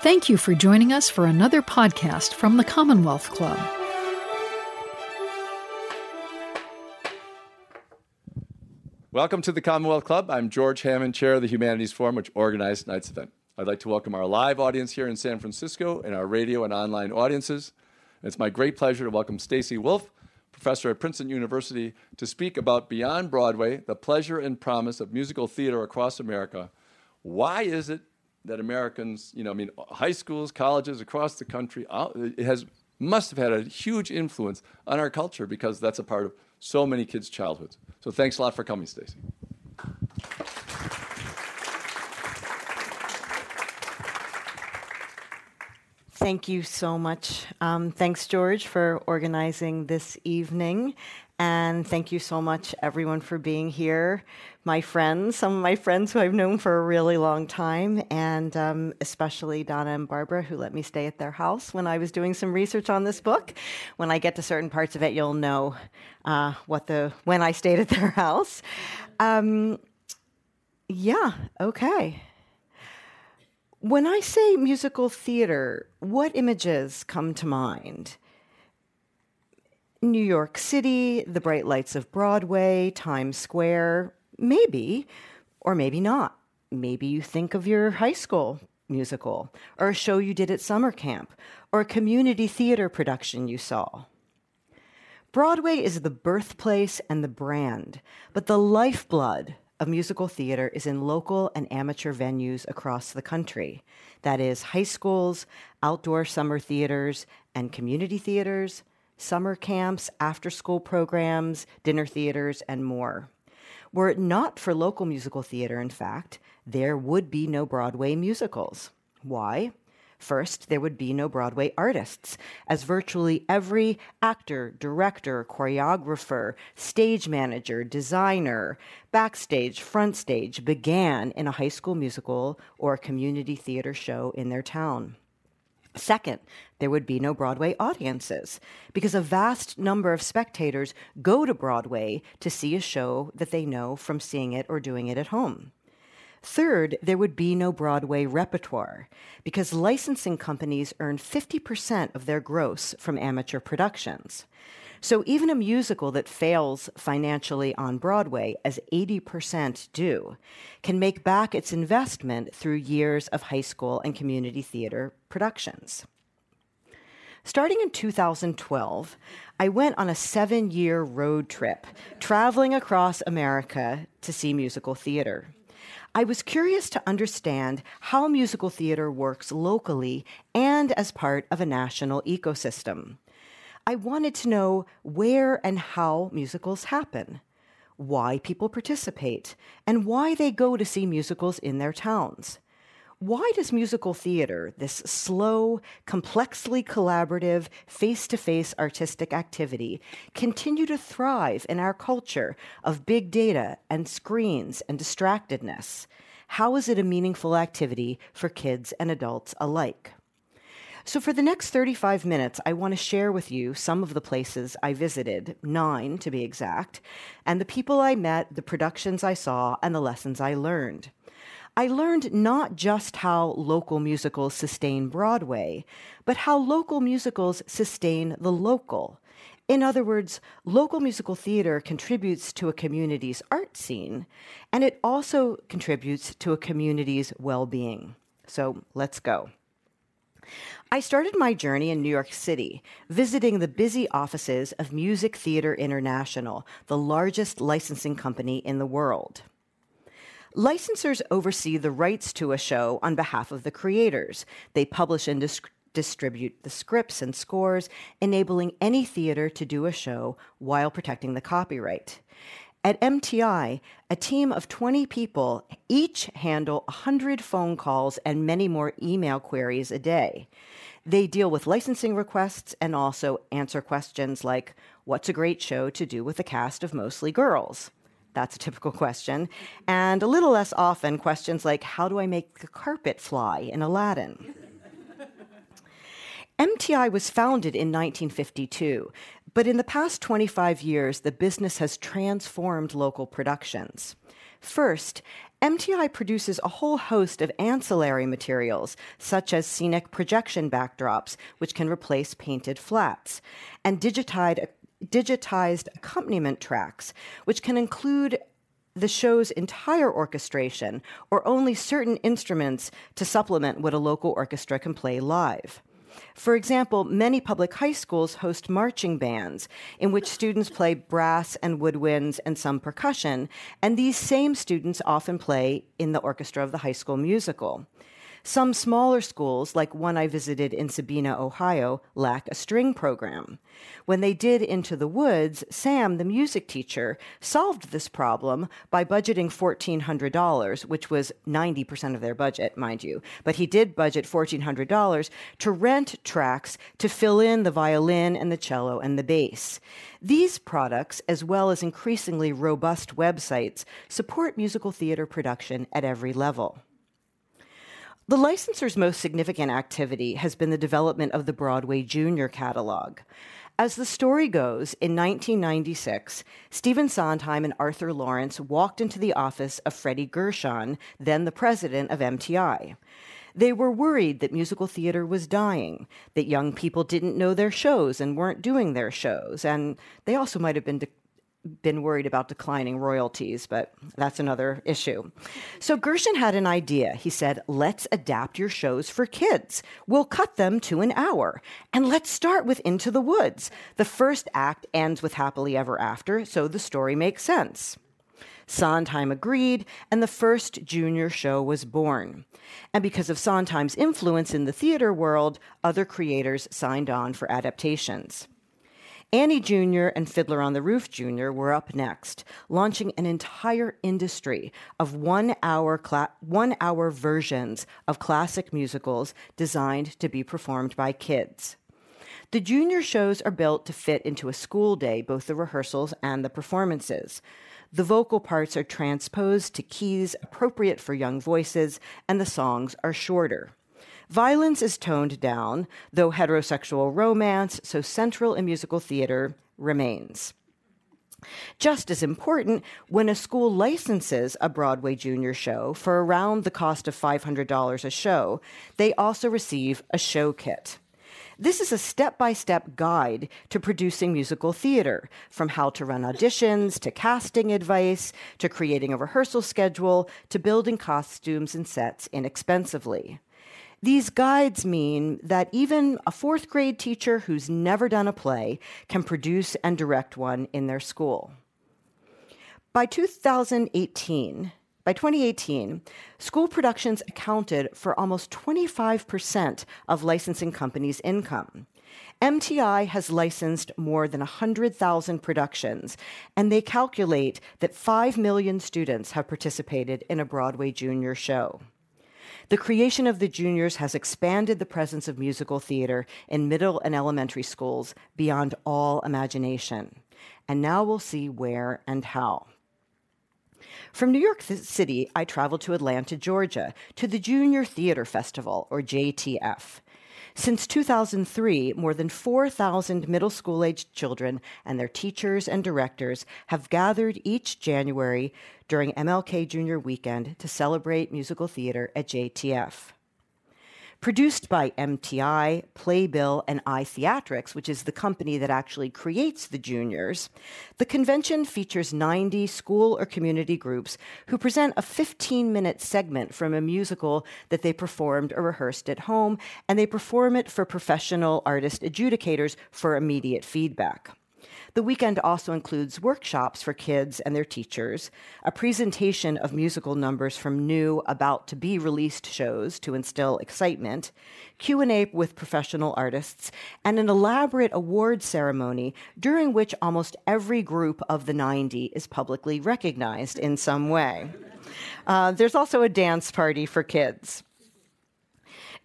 Thank you for joining us for another podcast from the Commonwealth Club. Welcome to the Commonwealth Club. I'm George Hammond, Chair of the Humanities Forum, which organized tonight's event. I'd like to welcome our live audience here in San Francisco and our radio and online audiences. It's my great pleasure to welcome Stacy Wolf, professor at Princeton University, to speak about Beyond Broadway, the pleasure and promise of musical theater across America. Why is it that Americans, you know, I mean, high schools, colleges across the country, it has must have had a huge influence on our culture because that's a part of so many kids' childhoods. So thanks a lot for coming, Stacy. Thank you so much. Um, thanks, George, for organizing this evening. And thank you so much, everyone, for being here. My friends, some of my friends who I've known for a really long time, and um, especially Donna and Barbara, who let me stay at their house when I was doing some research on this book. When I get to certain parts of it, you'll know uh, what the when I stayed at their house. Um, yeah, okay. When I say musical theater, what images come to mind? New York City, the bright lights of Broadway, Times Square, maybe, or maybe not. Maybe you think of your high school musical, or a show you did at summer camp, or a community theater production you saw. Broadway is the birthplace and the brand, but the lifeblood of musical theater is in local and amateur venues across the country. That is, high schools, outdoor summer theaters, and community theaters, summer camps, after school programs, dinner theaters, and more. Were it not for local musical theater, in fact, there would be no Broadway musicals. Why? First, there would be no Broadway artists, as virtually every actor, director, choreographer, stage manager, designer, backstage, front stage began in a high school musical or community theater show in their town. Second, there would be no Broadway audiences because a vast number of spectators go to Broadway to see a show that they know from seeing it or doing it at home. Third, there would be no Broadway repertoire because licensing companies earn 50% of their gross from amateur productions. So even a musical that fails financially on Broadway, as 80% do, can make back its investment through years of high school and community theater productions. Starting in 2012, I went on a seven year road trip, traveling across America to see musical theater. I was curious to understand how musical theater works locally and as part of a national ecosystem. I wanted to know where and how musicals happen, why people participate, and why they go to see musicals in their towns. Why does musical theater, this slow, complexly collaborative, face to face artistic activity, continue to thrive in our culture of big data and screens and distractedness? How is it a meaningful activity for kids and adults alike? So, for the next 35 minutes, I want to share with you some of the places I visited, nine to be exact, and the people I met, the productions I saw, and the lessons I learned. I learned not just how local musicals sustain Broadway, but how local musicals sustain the local. In other words, local musical theater contributes to a community's art scene, and it also contributes to a community's well being. So let's go. I started my journey in New York City, visiting the busy offices of Music Theater International, the largest licensing company in the world. Licensors oversee the rights to a show on behalf of the creators. They publish and dis- distribute the scripts and scores, enabling any theater to do a show while protecting the copyright. At MTI, a team of 20 people each handle 100 phone calls and many more email queries a day. They deal with licensing requests and also answer questions like What's a great show to do with a cast of mostly girls? That's a typical question. And a little less often, questions like How do I make the carpet fly in Aladdin? MTI was founded in 1952, but in the past 25 years, the business has transformed local productions. First, MTI produces a whole host of ancillary materials, such as scenic projection backdrops, which can replace painted flats, and digitized, digitized accompaniment tracks, which can include the show's entire orchestration or only certain instruments to supplement what a local orchestra can play live. For example, many public high schools host marching bands in which students play brass and woodwinds and some percussion, and these same students often play in the orchestra of the high school musical. Some smaller schools, like one I visited in Sabina, Ohio, lack a string program. When they did Into the Woods, Sam, the music teacher, solved this problem by budgeting $1,400, which was 90% of their budget, mind you. But he did budget $1,400 to rent tracks to fill in the violin and the cello and the bass. These products, as well as increasingly robust websites, support musical theater production at every level. The licensor's most significant activity has been the development of the Broadway Junior catalog. As the story goes, in 1996, Stephen Sondheim and Arthur Laurents walked into the office of Freddie Gershon, then the president of MTI. They were worried that musical theater was dying, that young people didn't know their shows and weren't doing their shows, and they also might have been de- been worried about declining royalties, but that's another issue. So Gershon had an idea. He said, Let's adapt your shows for kids. We'll cut them to an hour. And let's start with Into the Woods. The first act ends with Happily Ever After, so the story makes sense. Sondheim agreed, and the first junior show was born. And because of Sondheim's influence in the theater world, other creators signed on for adaptations. Annie Jr. and Fiddler on the Roof Jr. were up next, launching an entire industry of one hour, cla- one hour versions of classic musicals designed to be performed by kids. The junior shows are built to fit into a school day, both the rehearsals and the performances. The vocal parts are transposed to keys appropriate for young voices, and the songs are shorter. Violence is toned down, though heterosexual romance, so central in musical theater, remains. Just as important, when a school licenses a Broadway junior show for around the cost of $500 a show, they also receive a show kit. This is a step by step guide to producing musical theater, from how to run auditions, to casting advice, to creating a rehearsal schedule, to building costumes and sets inexpensively. These guides mean that even a fourth grade teacher who's never done a play can produce and direct one in their school. By 2018, by 2018, school productions accounted for almost 25% of licensing companies' income. MTI has licensed more than 100,000 productions, and they calculate that 5 million students have participated in a Broadway junior show. The creation of the juniors has expanded the presence of musical theater in middle and elementary schools beyond all imagination. And now we'll see where and how. From New York City, I traveled to Atlanta, Georgia, to the Junior Theater Festival, or JTF. Since 2003, more than 4,000 middle school aged children and their teachers and directors have gathered each January during MLK Junior Weekend to celebrate musical theater at JTF. Produced by MTI, Playbill, and iTheatrics, which is the company that actually creates the juniors, the convention features 90 school or community groups who present a 15 minute segment from a musical that they performed or rehearsed at home, and they perform it for professional artist adjudicators for immediate feedback. The weekend also includes workshops for kids and their teachers, a presentation of musical numbers from new about to be released shows to instill excitement, Q&A with professional artists, and an elaborate award ceremony during which almost every group of the 90 is publicly recognized in some way. Uh, there's also a dance party for kids.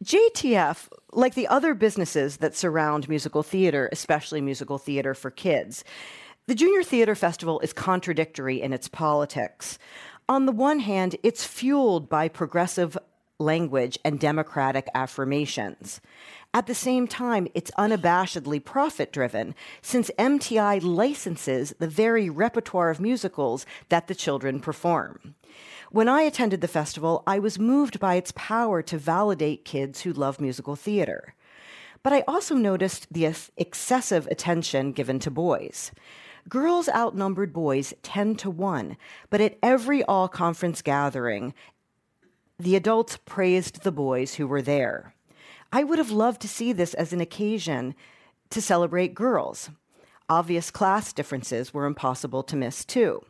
JTF, like the other businesses that surround musical theater, especially musical theater for kids, the Junior Theater Festival is contradictory in its politics. On the one hand, it's fueled by progressive language and democratic affirmations. At the same time, it's unabashedly profit driven, since MTI licenses the very repertoire of musicals that the children perform. When I attended the festival, I was moved by its power to validate kids who love musical theater. But I also noticed the excessive attention given to boys. Girls outnumbered boys 10 to 1, but at every all conference gathering, the adults praised the boys who were there. I would have loved to see this as an occasion to celebrate girls. Obvious class differences were impossible to miss, too.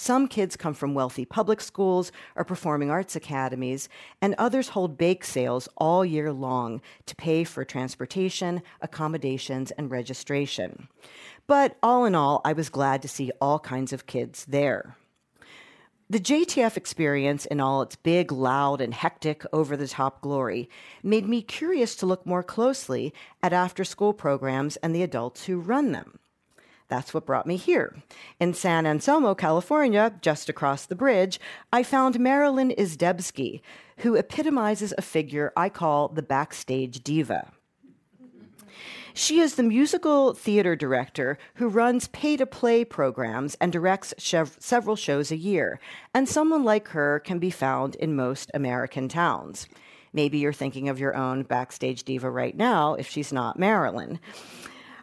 Some kids come from wealthy public schools or performing arts academies, and others hold bake sales all year long to pay for transportation, accommodations, and registration. But all in all, I was glad to see all kinds of kids there. The JTF experience, in all its big, loud, and hectic, over the top glory, made me curious to look more closely at after school programs and the adults who run them. That's what brought me here. In San Anselmo, California, just across the bridge, I found Marilyn Izdebski, who epitomizes a figure I call the backstage diva. She is the musical theater director who runs pay to play programs and directs several shows a year, and someone like her can be found in most American towns. Maybe you're thinking of your own backstage diva right now if she's not Marilyn.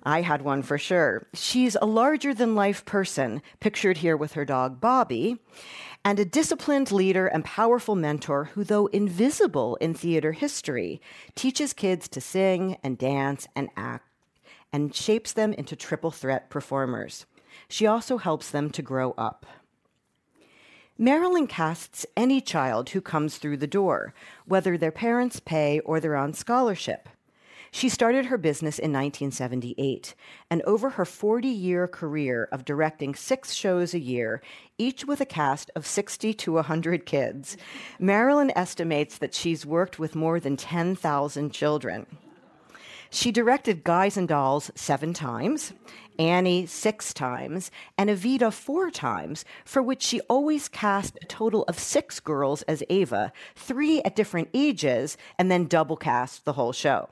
I had one for sure. She's a larger than life person, pictured here with her dog Bobby, and a disciplined leader and powerful mentor who, though invisible in theater history, teaches kids to sing and dance and act and shapes them into triple threat performers. She also helps them to grow up. Marilyn casts any child who comes through the door, whether their parents pay or they're on scholarship. She started her business in 1978, and over her 40 year career of directing six shows a year, each with a cast of 60 to 100 kids, Marilyn estimates that she's worked with more than 10,000 children. She directed Guys and Dolls seven times, Annie six times, and Evita four times, for which she always cast a total of six girls as Eva, three at different ages, and then double cast the whole show.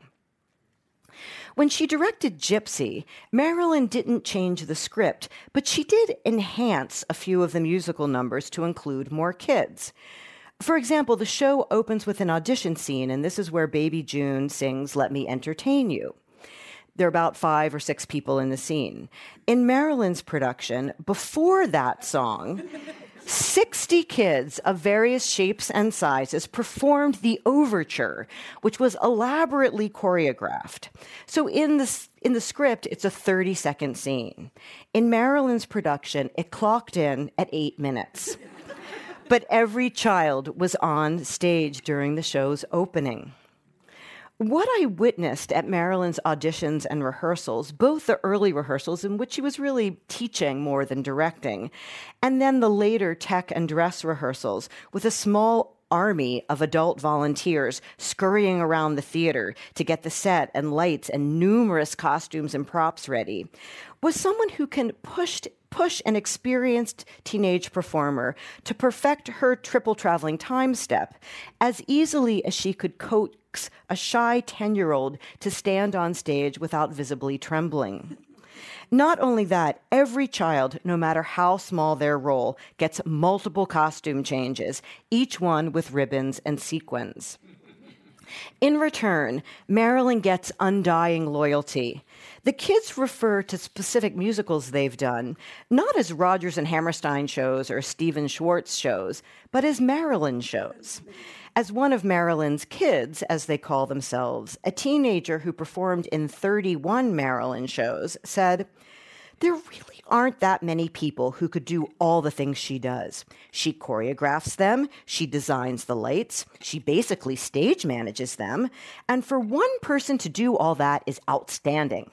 When she directed Gypsy, Marilyn didn't change the script, but she did enhance a few of the musical numbers to include more kids. For example, the show opens with an audition scene, and this is where Baby June sings Let Me Entertain You. There are about five or six people in the scene. In Marilyn's production, before that song, 60 kids of various shapes and sizes performed the overture, which was elaborately choreographed. So in the, in the script, it's a 30 second scene. In Marilyn's production, it clocked in at eight minutes. but every child was on stage during the show's opening. What I witnessed at Marilyn's auditions and rehearsals, both the early rehearsals in which she was really teaching more than directing, and then the later tech and dress rehearsals with a small army of adult volunteers scurrying around the theater to get the set and lights and numerous costumes and props ready, was someone who can push push an experienced teenage performer to perfect her triple traveling time step as easily as she could coax a shy 10 year old to stand on stage without visibly trembling. Not only that, every child, no matter how small their role, gets multiple costume changes, each one with ribbons and sequins. In return, Marilyn gets undying loyalty. The kids refer to specific musicals they've done, not as Rodgers and Hammerstein shows or Stephen Schwartz shows, but as Marilyn shows. As one of Marilyn's kids, as they call themselves, a teenager who performed in 31 Marilyn shows, said, there really aren't that many people who could do all the things she does. She choreographs them, she designs the lights, she basically stage manages them, and for one person to do all that is outstanding.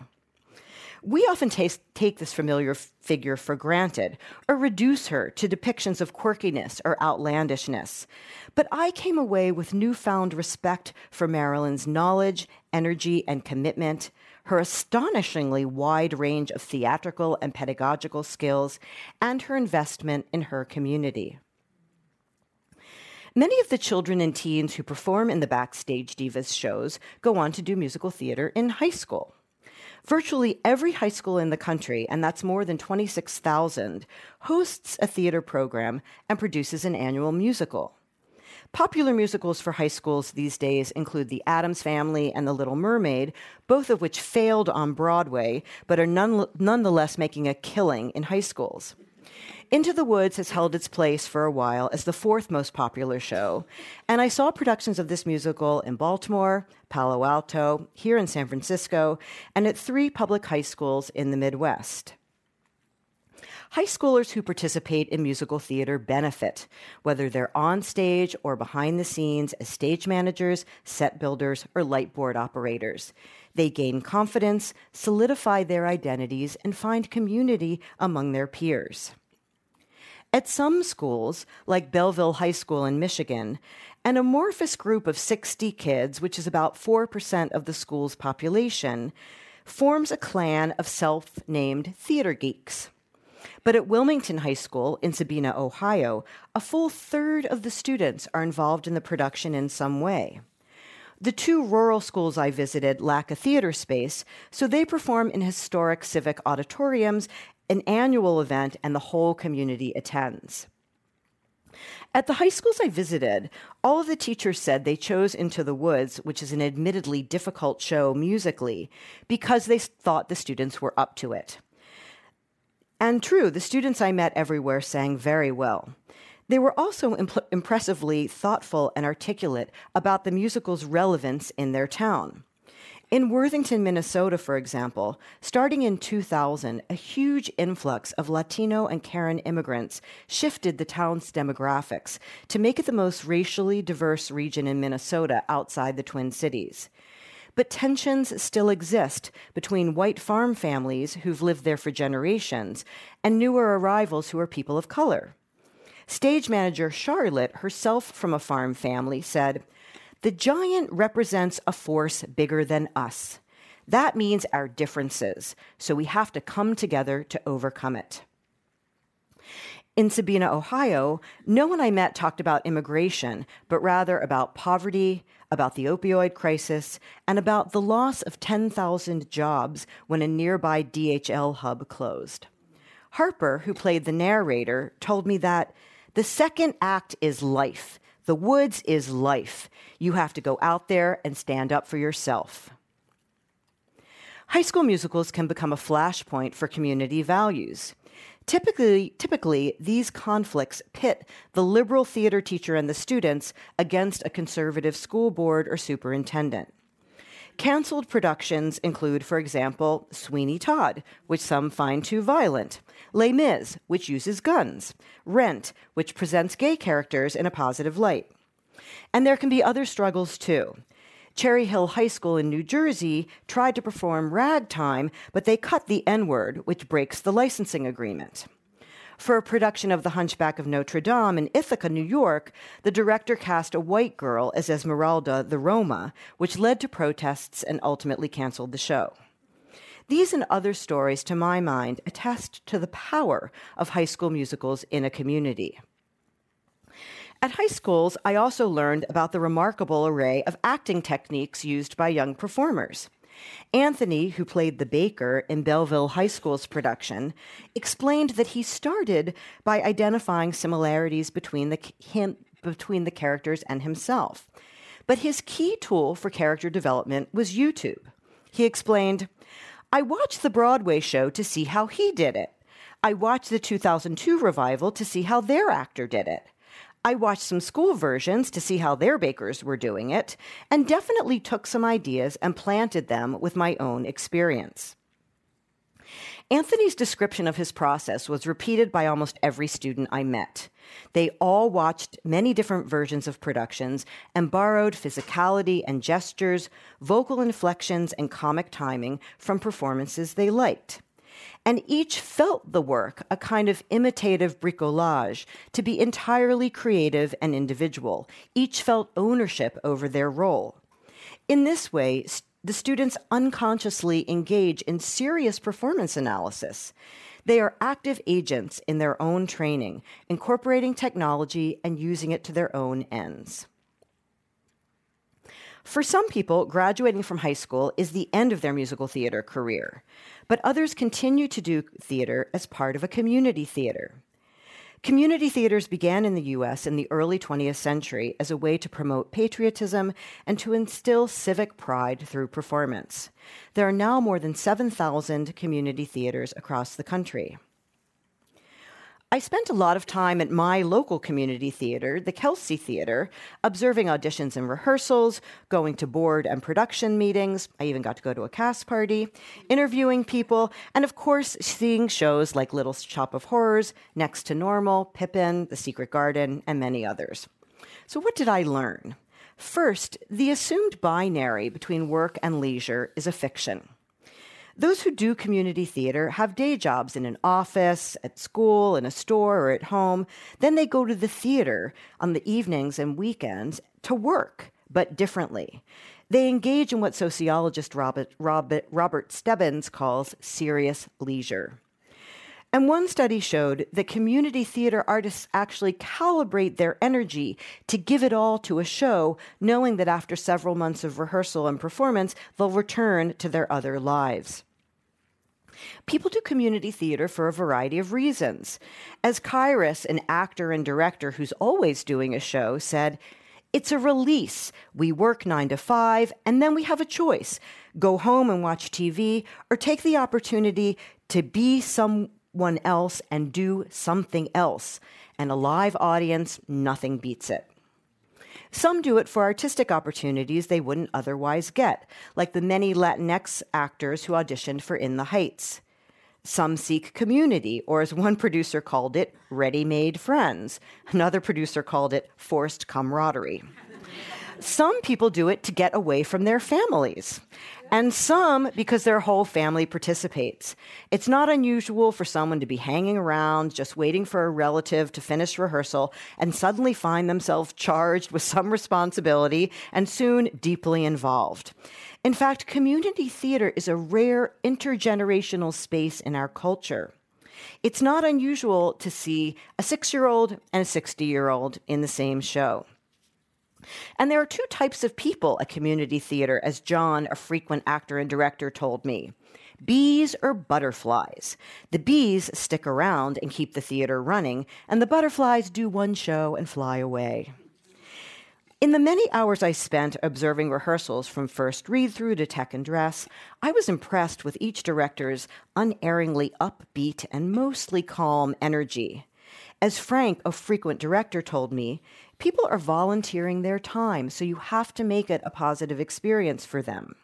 We often take this familiar figure for granted or reduce her to depictions of quirkiness or outlandishness. But I came away with newfound respect for Marilyn's knowledge, energy, and commitment, her astonishingly wide range of theatrical and pedagogical skills, and her investment in her community. Many of the children and teens who perform in the Backstage Divas shows go on to do musical theater in high school. Virtually every high school in the country, and that's more than 26,000, hosts a theater program and produces an annual musical. Popular musicals for high schools these days include The Addams Family and The Little Mermaid, both of which failed on Broadway, but are none, nonetheless making a killing in high schools. Into the Woods has held its place for a while as the fourth most popular show, and I saw productions of this musical in Baltimore, Palo Alto, here in San Francisco, and at three public high schools in the Midwest. High schoolers who participate in musical theater benefit, whether they're on stage or behind the scenes as stage managers, set builders, or light board operators. They gain confidence, solidify their identities, and find community among their peers. At some schools, like Belleville High School in Michigan, an amorphous group of 60 kids, which is about 4% of the school's population, forms a clan of self named theater geeks. But at Wilmington High School in Sabina, Ohio, a full third of the students are involved in the production in some way. The two rural schools I visited lack a theater space, so they perform in historic civic auditoriums, an annual event, and the whole community attends. At the high schools I visited, all of the teachers said they chose Into the Woods, which is an admittedly difficult show musically, because they thought the students were up to it. And true, the students I met everywhere sang very well. They were also imp- impressively thoughtful and articulate about the musical's relevance in their town. In Worthington, Minnesota, for example, starting in 2000, a huge influx of Latino and Karen immigrants shifted the town's demographics to make it the most racially diverse region in Minnesota outside the Twin Cities. But tensions still exist between white farm families who've lived there for generations and newer arrivals who are people of color. Stage manager Charlotte, herself from a farm family, said, The giant represents a force bigger than us. That means our differences, so we have to come together to overcome it. In Sabina, Ohio, no one I met talked about immigration, but rather about poverty, about the opioid crisis, and about the loss of 10,000 jobs when a nearby DHL hub closed. Harper, who played the narrator, told me that the second act is life. The woods is life. You have to go out there and stand up for yourself. High school musicals can become a flashpoint for community values. Typically, typically, these conflicts pit the liberal theater teacher and the students against a conservative school board or superintendent. Cancelled productions include, for example, Sweeney Todd, which some find too violent, Les Mis, which uses guns, Rent, which presents gay characters in a positive light. And there can be other struggles too. Cherry Hill High School in New Jersey tried to perform ragtime, but they cut the N word, which breaks the licensing agreement. For a production of The Hunchback of Notre Dame in Ithaca, New York, the director cast a white girl as Esmeralda the Roma, which led to protests and ultimately canceled the show. These and other stories, to my mind, attest to the power of high school musicals in a community. At high schools, I also learned about the remarkable array of acting techniques used by young performers. Anthony, who played the baker in Belleville High School's production, explained that he started by identifying similarities between the, him, between the characters and himself. But his key tool for character development was YouTube. He explained, I watched the Broadway show to see how he did it. I watched the 2002 revival to see how their actor did it. I watched some school versions to see how their bakers were doing it, and definitely took some ideas and planted them with my own experience. Anthony's description of his process was repeated by almost every student I met. They all watched many different versions of productions and borrowed physicality and gestures, vocal inflections, and comic timing from performances they liked and each felt the work a kind of imitative bricolage to be entirely creative and individual. Each felt ownership over their role. In this way, the students unconsciously engage in serious performance analysis. They are active agents in their own training, incorporating technology and using it to their own ends. For some people, graduating from high school is the end of their musical theater career, but others continue to do theater as part of a community theater. Community theaters began in the US in the early 20th century as a way to promote patriotism and to instill civic pride through performance. There are now more than 7,000 community theaters across the country. I spent a lot of time at my local community theater, the Kelsey Theater, observing auditions and rehearsals, going to board and production meetings. I even got to go to a cast party, interviewing people, and of course, seeing shows like Little Shop of Horrors, Next to Normal, Pippin, The Secret Garden, and many others. So, what did I learn? First, the assumed binary between work and leisure is a fiction. Those who do community theater have day jobs in an office, at school, in a store, or at home. Then they go to the theater on the evenings and weekends to work, but differently. They engage in what sociologist Robert, Robert, Robert Stebbins calls serious leisure. And one study showed that community theater artists actually calibrate their energy to give it all to a show, knowing that after several months of rehearsal and performance, they'll return to their other lives. People do community theater for a variety of reasons. As Kairos, an actor and director who's always doing a show, said, it's a release. We work nine to five, and then we have a choice go home and watch TV, or take the opportunity to be someone else and do something else. And a live audience, nothing beats it. Some do it for artistic opportunities they wouldn't otherwise get, like the many Latinx actors who auditioned for In the Heights. Some seek community, or as one producer called it, ready made friends. Another producer called it forced camaraderie. Some people do it to get away from their families and some because their whole family participates. It's not unusual for someone to be hanging around just waiting for a relative to finish rehearsal and suddenly find themselves charged with some responsibility and soon deeply involved. In fact, community theater is a rare intergenerational space in our culture. It's not unusual to see a six year old and a 60 year old in the same show. And there are two types of people at community theater, as John, a frequent actor and director, told me bees or butterflies. The bees stick around and keep the theater running, and the butterflies do one show and fly away. In the many hours I spent observing rehearsals from first read through to tech and dress, I was impressed with each director's unerringly upbeat and mostly calm energy. As Frank, a frequent director, told me, people are volunteering their time, so you have to make it a positive experience for them.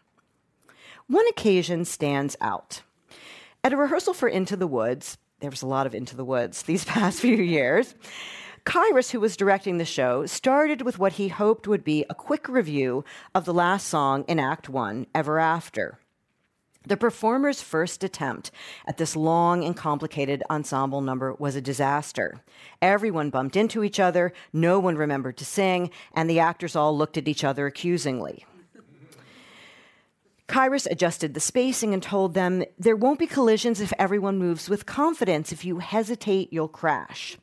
One occasion stands out. At a rehearsal for Into the Woods, there was a lot of Into the Woods these past few years. Kairos, who was directing the show, started with what he hoped would be a quick review of the last song in Act One, Ever After. The performer's first attempt at this long and complicated ensemble number was a disaster. Everyone bumped into each other, no one remembered to sing, and the actors all looked at each other accusingly. Kairos adjusted the spacing and told them there won't be collisions if everyone moves with confidence. If you hesitate, you'll crash.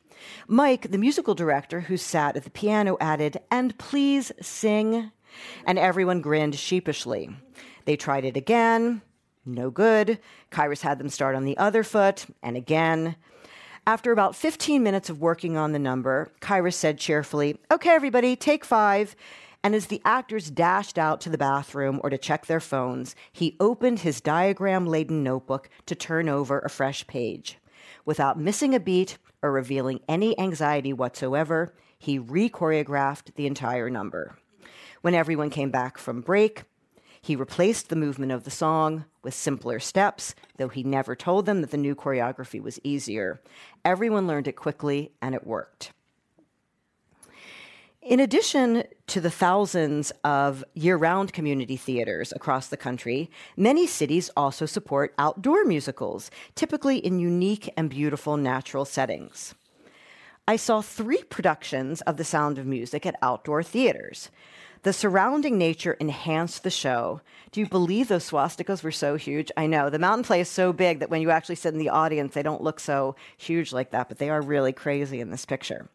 Mike, the musical director who sat at the piano, added, and please sing. And everyone grinned sheepishly. They tried it again. No good. Kairos had them start on the other foot, and again. After about 15 minutes of working on the number, Kairos said cheerfully, Okay, everybody, take five. And as the actors dashed out to the bathroom or to check their phones, he opened his diagram laden notebook to turn over a fresh page. Without missing a beat or revealing any anxiety whatsoever, he re choreographed the entire number. When everyone came back from break, he replaced the movement of the song with simpler steps, though he never told them that the new choreography was easier. Everyone learned it quickly, and it worked. In addition to the thousands of year round community theaters across the country, many cities also support outdoor musicals, typically in unique and beautiful natural settings. I saw three productions of The Sound of Music at outdoor theaters. The surrounding nature enhanced the show. Do you believe those swastikas were so huge? I know. The mountain play is so big that when you actually sit in the audience, they don't look so huge like that, but they are really crazy in this picture.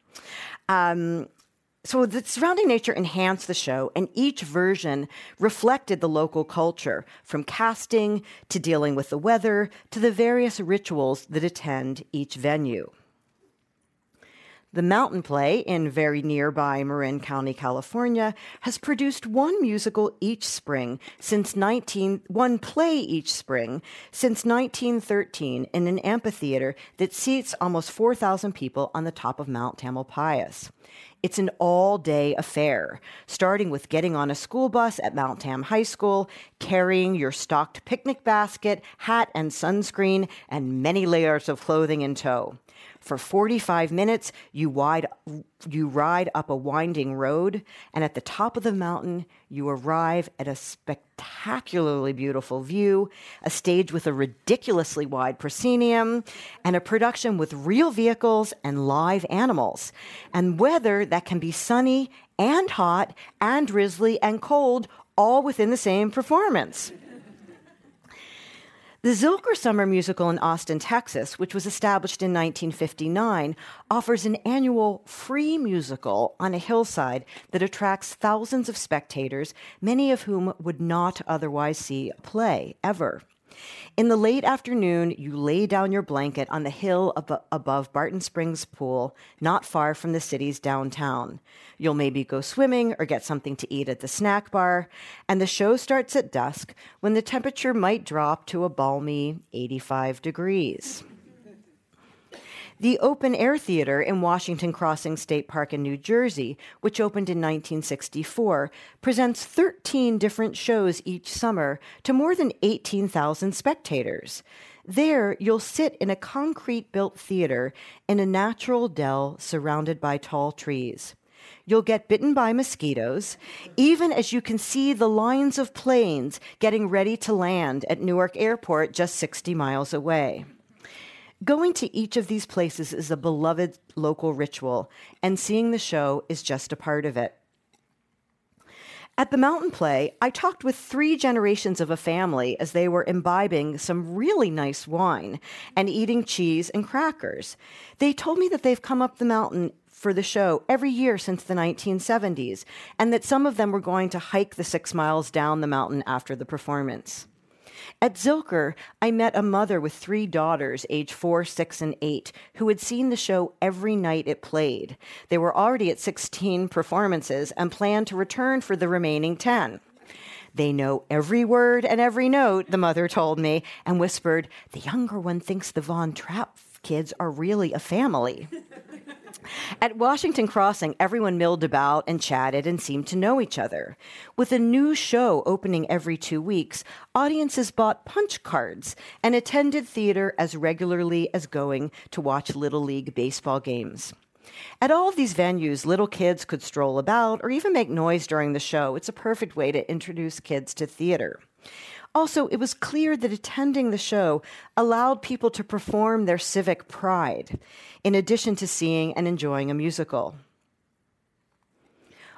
Um, so the surrounding nature enhanced the show, and each version reflected the local culture, from casting to dealing with the weather to the various rituals that attend each venue. The Mountain Play in very nearby Marin County, California, has produced one musical each spring since 19 one play each spring since 1913 in an amphitheater that seats almost 4,000 people on the top of Mount Tamalpais. It's an all day affair, starting with getting on a school bus at Mount Tam High School, carrying your stocked picnic basket, hat, and sunscreen, and many layers of clothing in tow. For 45 minutes, you, wide, you ride up a winding road, and at the top of the mountain, you arrive at a spectacularly beautiful view, a stage with a ridiculously wide proscenium, and a production with real vehicles and live animals, and weather that can be sunny and hot and drizzly and cold, all within the same performance. The Zilker Summer Musical in Austin, Texas, which was established in 1959, offers an annual free musical on a hillside that attracts thousands of spectators, many of whom would not otherwise see a play ever. In the late afternoon, you lay down your blanket on the hill ab- above Barton Springs Pool, not far from the city's downtown. You'll maybe go swimming or get something to eat at the snack bar, and the show starts at dusk when the temperature might drop to a balmy 85 degrees. The Open Air Theater in Washington Crossing State Park in New Jersey, which opened in 1964, presents 13 different shows each summer to more than 18,000 spectators. There, you'll sit in a concrete built theater in a natural dell surrounded by tall trees. You'll get bitten by mosquitoes, even as you can see the lines of planes getting ready to land at Newark Airport just 60 miles away. Going to each of these places is a beloved local ritual, and seeing the show is just a part of it. At the Mountain Play, I talked with three generations of a family as they were imbibing some really nice wine and eating cheese and crackers. They told me that they've come up the mountain for the show every year since the 1970s, and that some of them were going to hike the six miles down the mountain after the performance. At Zilker, I met a mother with three daughters, age four, six, and eight, who had seen the show every night it played. They were already at 16 performances and planned to return for the remaining 10. They know every word and every note, the mother told me, and whispered, The younger one thinks the Von Trapp kids are really a family. At Washington Crossing, everyone milled about and chatted and seemed to know each other. With a new show opening every two weeks, audiences bought punch cards and attended theater as regularly as going to watch Little League baseball games. At all of these venues, little kids could stroll about or even make noise during the show. It's a perfect way to introduce kids to theater. Also, it was clear that attending the show allowed people to perform their civic pride, in addition to seeing and enjoying a musical.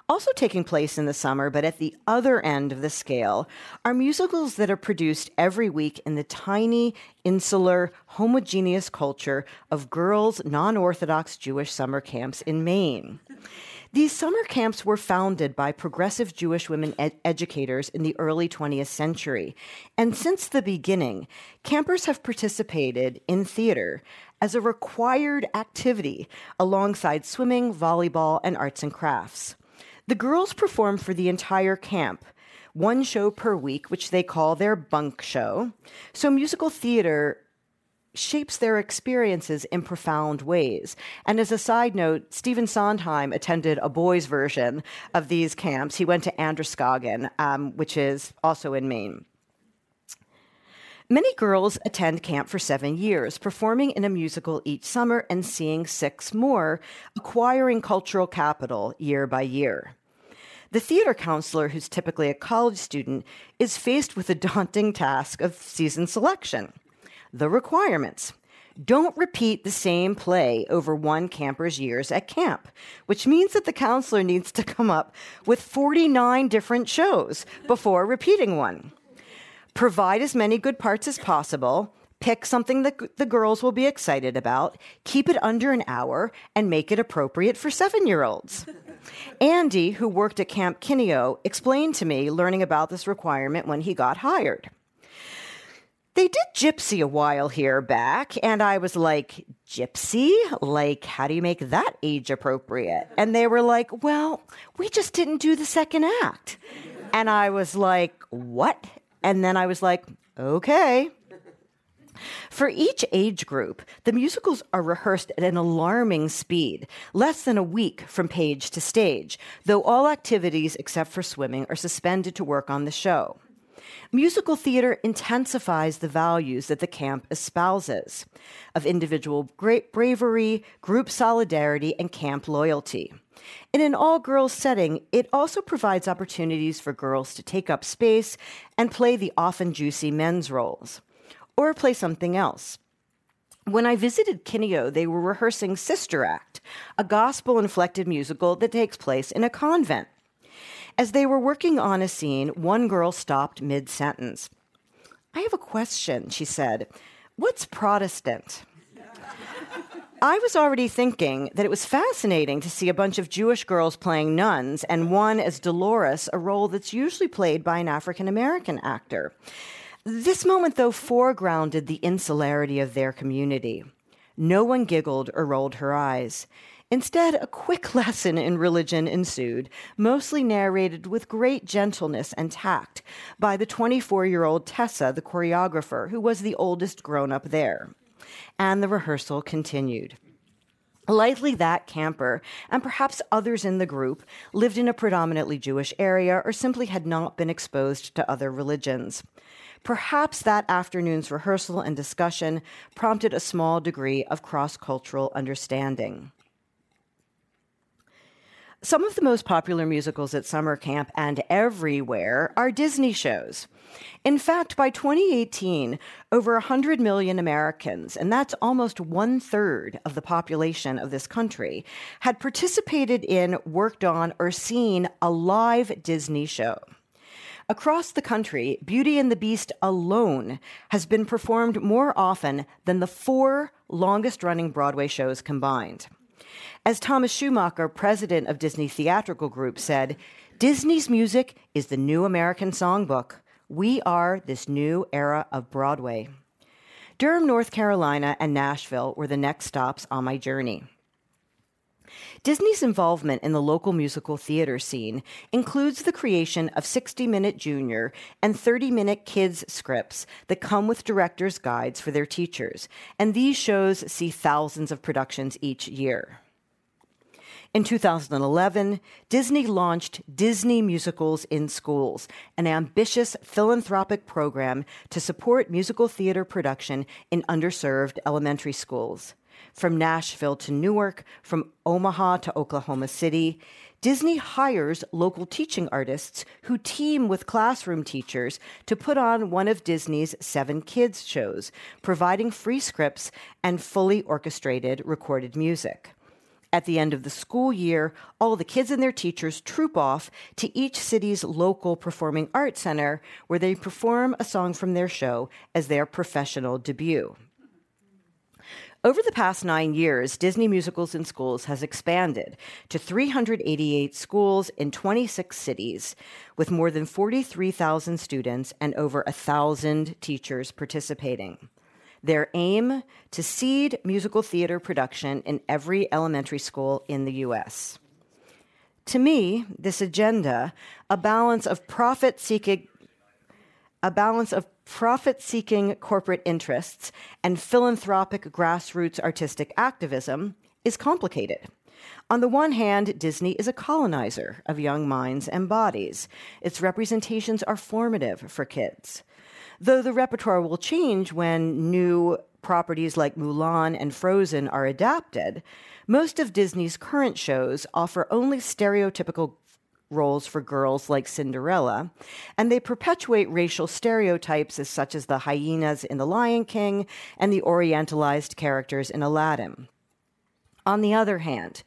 Also taking place in the summer, but at the other end of the scale, are musicals that are produced every week in the tiny, insular, homogeneous culture of girls' non Orthodox Jewish summer camps in Maine. These summer camps were founded by progressive Jewish women ed- educators in the early 20th century. And since the beginning, campers have participated in theater as a required activity alongside swimming, volleyball, and arts and crafts. The girls perform for the entire camp, one show per week, which they call their bunk show. So musical theater shapes their experiences in profound ways. And as a side note, Stephen Sondheim attended a boys' version of these camps. He went to Androscoggin, um, which is also in Maine. Many girls attend camp for seven years, performing in a musical each summer and seeing six more, acquiring cultural capital year by year. The theater counselor, who's typically a college student, is faced with the daunting task of season selection the requirements. Don't repeat the same play over one camper's years at camp, which means that the counselor needs to come up with 49 different shows before repeating one. Provide as many good parts as possible, Pick something that the girls will be excited about, keep it under an hour, and make it appropriate for seven year olds. Andy, who worked at Camp Kineo, explained to me learning about this requirement when he got hired. They did gypsy a while here back, and I was like, Gypsy? Like, how do you make that age appropriate? And they were like, Well, we just didn't do the second act. And I was like, What? And then I was like, Okay. For each age group, the musicals are rehearsed at an alarming speed, less than a week from page to stage, though all activities except for swimming are suspended to work on the show. Musical theater intensifies the values that the camp espouses of individual bravery, group solidarity, and camp loyalty. In an all girls setting, it also provides opportunities for girls to take up space and play the often juicy men's roles, or play something else. When I visited Kineo, they were rehearsing Sister Act, a gospel inflected musical that takes place in a convent. As they were working on a scene, one girl stopped mid sentence. I have a question, she said. What's Protestant? I was already thinking that it was fascinating to see a bunch of Jewish girls playing nuns and one as Deloris, a role that's usually played by an African American actor. This moment, though, foregrounded the insularity of their community. No one giggled or rolled her eyes. Instead, a quick lesson in religion ensued, mostly narrated with great gentleness and tact by the 24 year old Tessa, the choreographer, who was the oldest grown up there. And the rehearsal continued. Likely that camper, and perhaps others in the group, lived in a predominantly Jewish area or simply had not been exposed to other religions. Perhaps that afternoon's rehearsal and discussion prompted a small degree of cross cultural understanding. Some of the most popular musicals at summer camp and everywhere are Disney shows. In fact, by 2018, over 100 million Americans, and that's almost one third of the population of this country, had participated in, worked on, or seen a live Disney show. Across the country, Beauty and the Beast alone has been performed more often than the four longest running Broadway shows combined. As Thomas Schumacher, president of Disney Theatrical Group, said, Disney's music is the new American songbook. We are this new era of Broadway. Durham, North Carolina, and Nashville were the next stops on my journey. Disney's involvement in the local musical theater scene includes the creation of 60 Minute Junior and 30 Minute Kids scripts that come with director's guides for their teachers, and these shows see thousands of productions each year. In 2011, Disney launched Disney Musicals in Schools, an ambitious philanthropic program to support musical theater production in underserved elementary schools. From Nashville to Newark, from Omaha to Oklahoma City, Disney hires local teaching artists who team with classroom teachers to put on one of Disney's seven kids shows, providing free scripts and fully orchestrated recorded music. At the end of the school year, all the kids and their teachers troop off to each city's local performing arts center where they perform a song from their show as their professional debut. Over the past nine years, Disney Musicals in Schools has expanded to 388 schools in 26 cities, with more than 43,000 students and over 1,000 teachers participating. Their aim to seed musical theater production in every elementary school in the U.S. To me, this agenda, a balance of profit seeking a balance of profit seeking corporate interests and philanthropic grassroots artistic activism is complicated. On the one hand, Disney is a colonizer of young minds and bodies. Its representations are formative for kids. Though the repertoire will change when new properties like Mulan and Frozen are adapted, most of Disney's current shows offer only stereotypical roles for girls like Cinderella, and they perpetuate racial stereotypes as such as the hyenas in The Lion King and the orientalized characters in Aladdin. On the other hand,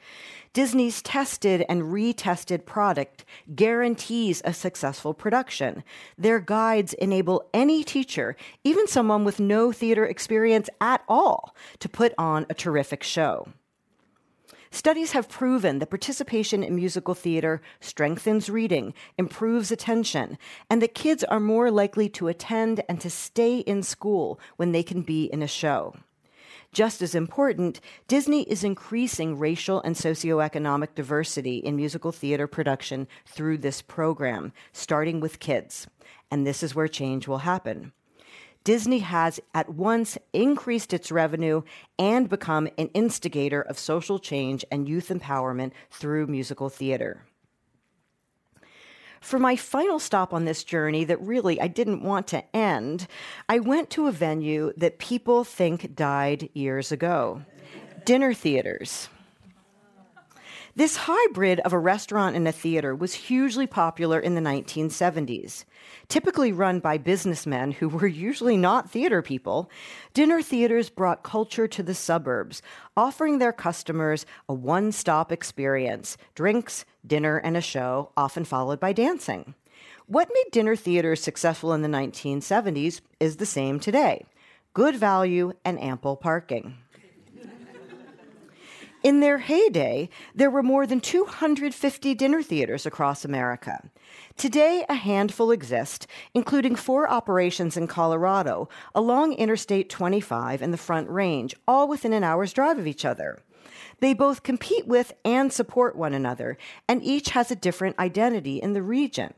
Disney's tested and retested product guarantees a successful production. Their guides enable any teacher, even someone with no theater experience at all, to put on a terrific show. Studies have proven that participation in musical theater strengthens reading, improves attention, and that kids are more likely to attend and to stay in school when they can be in a show. Just as important, Disney is increasing racial and socioeconomic diversity in musical theater production through this program, starting with kids. And this is where change will happen. Disney has at once increased its revenue and become an instigator of social change and youth empowerment through musical theater. For my final stop on this journey, that really I didn't want to end, I went to a venue that people think died years ago dinner theaters. This hybrid of a restaurant and a theater was hugely popular in the 1970s. Typically run by businessmen who were usually not theater people, dinner theaters brought culture to the suburbs, offering their customers a one stop experience drinks, dinner, and a show, often followed by dancing. What made dinner theaters successful in the 1970s is the same today good value and ample parking. In their heyday, there were more than 250 dinner theaters across America. Today, a handful exist, including four operations in Colorado along Interstate 25 and the Front Range, all within an hour's drive of each other. They both compete with and support one another, and each has a different identity in the region.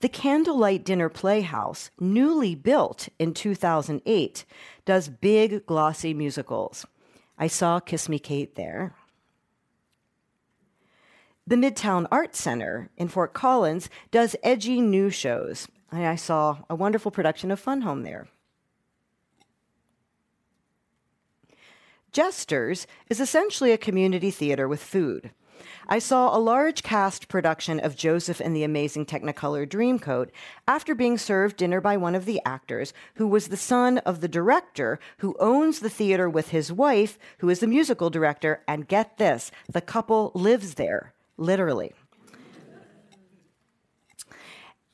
The Candlelight Dinner Playhouse, newly built in 2008, does big, glossy musicals. I saw Kiss Me Kate there. The Midtown Art Center in Fort Collins does edgy new shows. and I saw a wonderful production of Fun Home there. Jesters is essentially a community theater with food. I saw a large cast production of Joseph and the Amazing Technicolor Dreamcoat after being served dinner by one of the actors, who was the son of the director who owns the theater with his wife, who is the musical director. And get this the couple lives there, literally.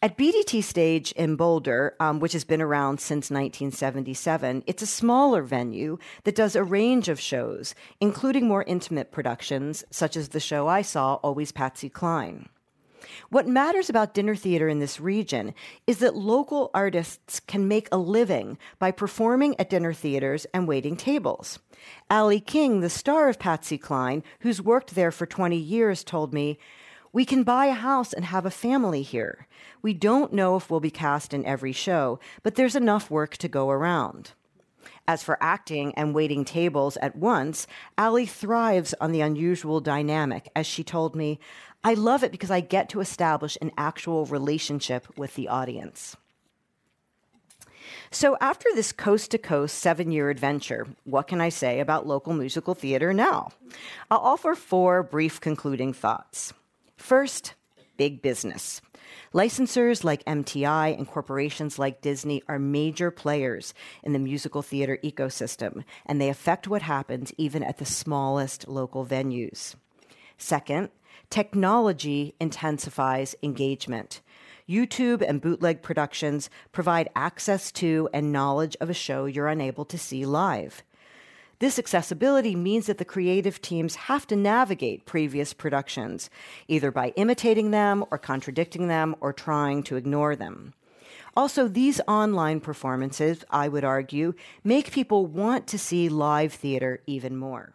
At BDT Stage in Boulder, um, which has been around since 1977, it's a smaller venue that does a range of shows, including more intimate productions, such as the show I saw, Always Patsy Cline. What matters about dinner theater in this region is that local artists can make a living by performing at dinner theaters and waiting tables. Allie King, the star of Patsy Cline, who's worked there for 20 years, told me, We can buy a house and have a family here. We don't know if we'll be cast in every show, but there's enough work to go around. As for acting and waiting tables at once, Allie thrives on the unusual dynamic. As she told me, I love it because I get to establish an actual relationship with the audience. So, after this coast to coast seven year adventure, what can I say about local musical theater now? I'll offer four brief concluding thoughts. First, big business. Licensors like MTI and corporations like Disney are major players in the musical theater ecosystem, and they affect what happens even at the smallest local venues. Second, technology intensifies engagement. YouTube and bootleg productions provide access to and knowledge of a show you're unable to see live. This accessibility means that the creative teams have to navigate previous productions, either by imitating them or contradicting them or trying to ignore them. Also, these online performances, I would argue, make people want to see live theater even more.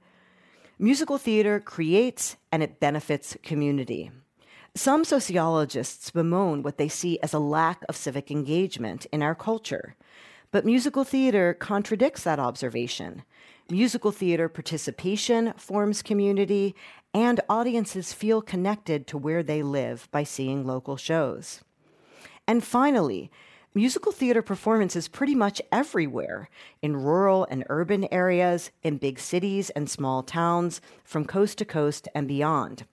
Musical theater creates and it benefits community. Some sociologists bemoan what they see as a lack of civic engagement in our culture. But musical theater contradicts that observation. Musical theater participation forms community, and audiences feel connected to where they live by seeing local shows. And finally, musical theater performance is pretty much everywhere in rural and urban areas, in big cities and small towns, from coast to coast and beyond.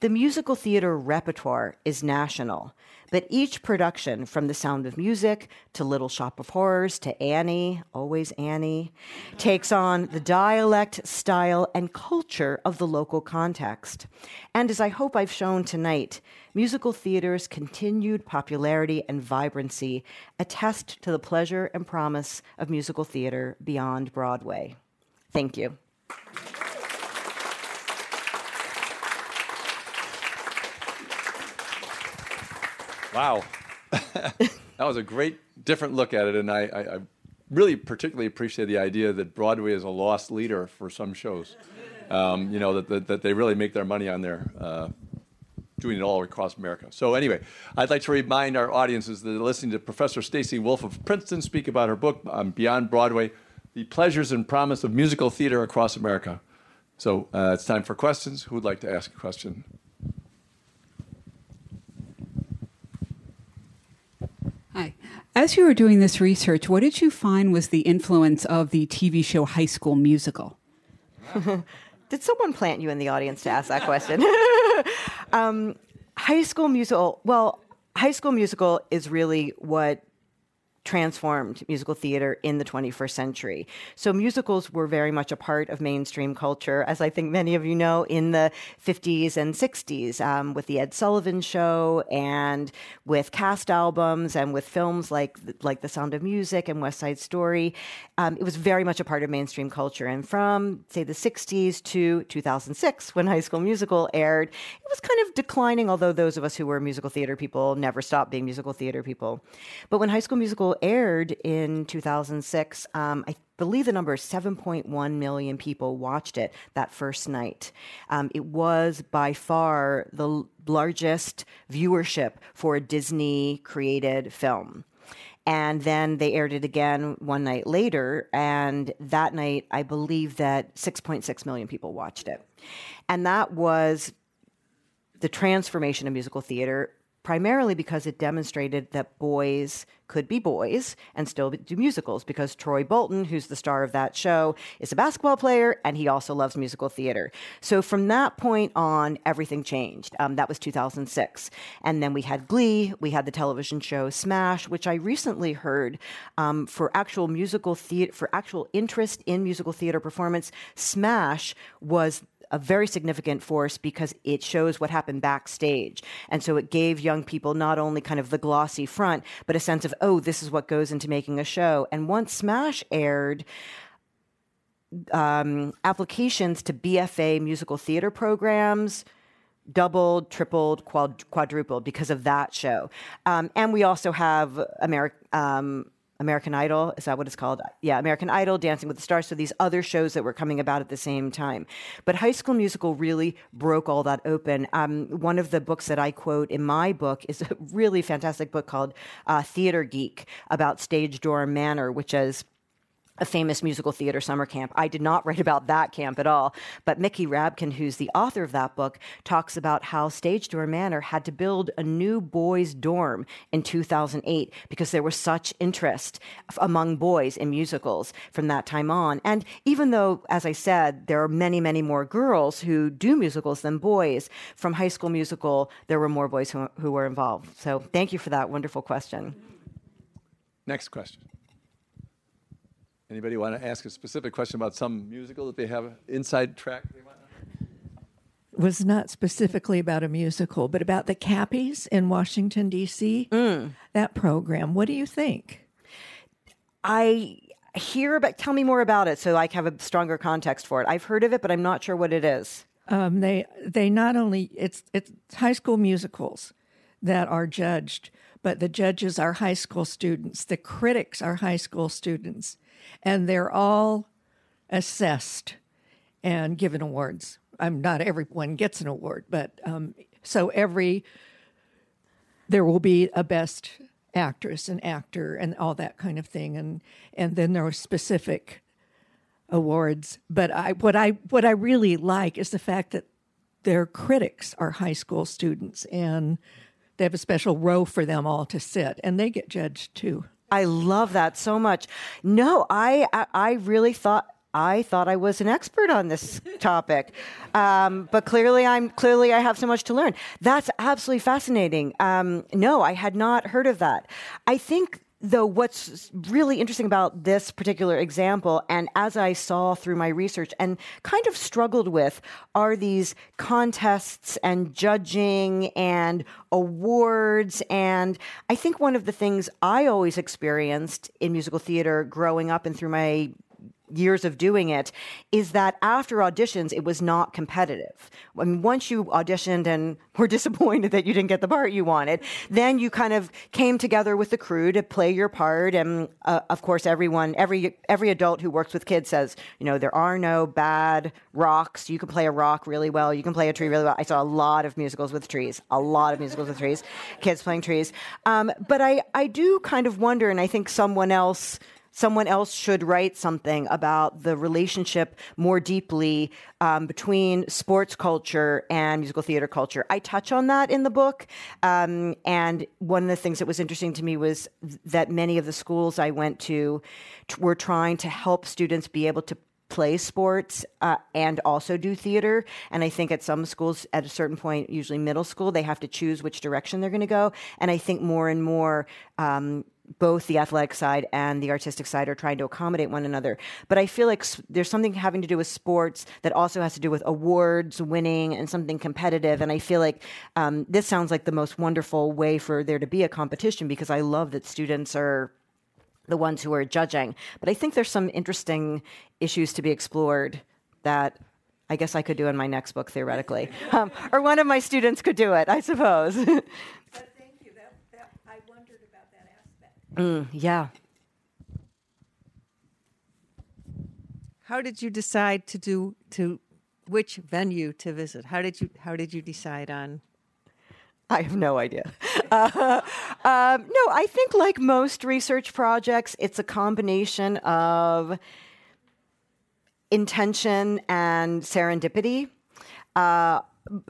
The musical theater repertoire is national, but each production, from The Sound of Music to Little Shop of Horrors to Annie, always Annie, takes on the dialect, style, and culture of the local context. And as I hope I've shown tonight, musical theater's continued popularity and vibrancy attest to the pleasure and promise of musical theater beyond Broadway. Thank you. Wow. that was a great, different look at it. And I, I, I, really particularly appreciate the idea that Broadway is a loss leader for some shows. Um, you know, that, that, that, they really make their money on their. Uh, doing it all across America. So anyway, I'd like to remind our audiences that are listening to Professor Stacy Wolf of Princeton speak about her book um, Beyond Broadway, The Pleasures and Promise of Musical Theater Across America. So uh, it's time for questions. Who would like to ask a question? Hi. As you were doing this research, what did you find was the influence of the TV show High School Musical? did someone plant you in the audience to ask that question? um, high School Musical, well, High School Musical is really what transformed musical theater in the 21st century. So musicals were very much a part of mainstream culture, as I think many of you know, in the 50s and 60s, um, with the Ed Sullivan Show and with cast albums and with films like like The Sound of Music and West Side Story. Um, it was very much a part of mainstream culture. And from say the 60s to 2006, when High School Musical aired, it was kind of declining. Although those of us who were musical theater people never stopped being musical theater people, but when High School Musical aired in 2006, um, I believe the number is 7.1 million people watched it that first night. Um, it was by far the largest viewership for a Disney created film. And then they aired it again one night later. And that night, I believe that 6.6 million people watched it. And that was the transformation of musical theater primarily because it demonstrated that boys could be boys and still do musicals because Troy Bolton, who's the star of that show, is a basketball player and he also loves musical theater. So from that point on, everything changed. Um, that was 2006. And then we had Glee, we had the television show Smash, which I recently heard um, for actual musical theater, for actual interest in musical theater performance. Smash was a very significant force because it shows what happened backstage. And so it gave young people not only kind of the glossy front, but a sense of, oh, this is what goes into making a show. And once Smash aired, um, applications to BFA musical theater programs doubled, tripled, quad- quadrupled because of that show. Um, and we also have American. Um, American Idol, is that what it's called? Yeah, American Idol, Dancing with the Stars. So these other shows that were coming about at the same time. But High School Musical really broke all that open. Um, one of the books that I quote in my book is a really fantastic book called uh, Theater Geek about Stage Door Manor, which is a famous musical theater summer camp. I did not write about that camp at all, but Mickey Rapkin, who's the author of that book, talks about how Stage Door Manor had to build a new boys' dorm in 2008 because there was such interest among boys in musicals from that time on. And even though, as I said, there are many, many more girls who do musicals than boys, from High School Musical, there were more boys who, who were involved. So thank you for that wonderful question. Next question. Anybody want to ask a specific question about some musical that they have inside track? Was not specifically about a musical, but about the Cappies in Washington D.C. Mm. That program. What do you think? I hear about. Tell me more about it, so I have a stronger context for it. I've heard of it, but I'm not sure what it is. Um, they they not only it's it's high school musicals that are judged, but the judges are high school students. The critics are high school students and they're all assessed and given awards. I'm not everyone gets an award, but um, so every there will be a best actress and actor and all that kind of thing. And and then there are specific awards. But i what i what i really like is the fact that their critics are high school students and they have a special row for them all to sit. And they get judged too I love that so much. No, I I, really thought I thought I was an expert on this topic, um, but clearly I'm clearly I have so much to learn. That's absolutely fascinating. Um, no, I had not heard of that. I think though what's really interesting about this particular example and as i saw through my research and kind of struggled with are these contests and judging and awards. And i think one of the things i always experienced in musical theater growing up and through my years of doing it is that after auditions it was not competitive. I mean, once you auditioned and were disappointed that you didn't get the part you wanted then you kind of came together with the crew to play your part. And uh, of course everyone every every adult who works with kids says you know there are no bad rocks. You can play a rock really well. You can play a tree really well. I saw a lot of musicals with trees a lot of musicals with trees kids playing trees. Um, but i i do kind of wonder and i think someone else someone else should write something about the relationship more deeply um, between sports culture and musical theater culture. I touch on that in the book. Um, and one of the things that was interesting to me was that many of the schools I went to t- were trying to help students be able to play sports uh, and also do theater. And I think at some schools, at a certain point, usually middle school, they have to choose which direction they're going to go. And I think more and more, um, both the athletic side and the artistic side are trying to accommodate one another. But I feel like there's something having to do with sports that also has to do with awards winning and something competitive. And I feel like um, this sounds like the most wonderful way for there to be a competition because I love that students are the ones who are judging. But I think there's some interesting issues to be explored that I guess I could do in my next book theoretically, um, or one of my students could do it, I suppose. Mm, yeah. How did you decide to do to which venue to visit? How did you how did you decide on? I have no idea. Uh, um, no, I think like most research projects, it's a combination of intention and serendipity. Uh,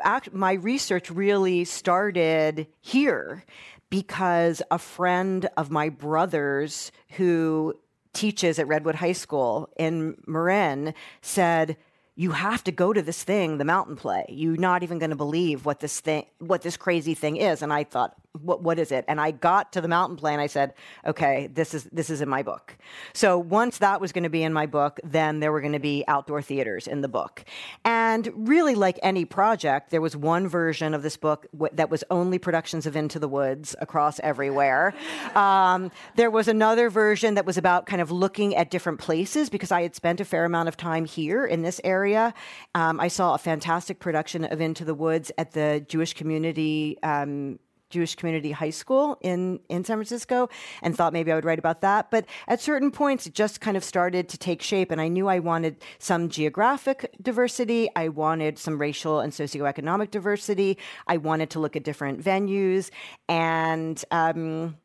act, my research really started here because a friend of my brother's who teaches at Redwood High School in Marin said, you have to go to this thing, the mountain play. You're not even going to believe what this thing, what this crazy thing is. And I thought, what what is it? And I got to the mountain play and I said, okay, this is this is in my book. So once that was going to be in my book, then there were going to be outdoor theaters in the book. And really, like any project, there was one version of this book w- that was only productions of Into the Woods across everywhere. Um, there was another version that was about kind of looking at different places because I had spent a fair amount of time here in this area. Um, I saw a fantastic production of Into the Woods at the Jewish Community um, Jewish Community High School in, in San Francisco and thought maybe I would write about that. But at certain points, it just kind of started to take shape. And I knew I wanted some geographic diversity. I wanted some racial and socioeconomic diversity. I wanted to look at different venues. And, um,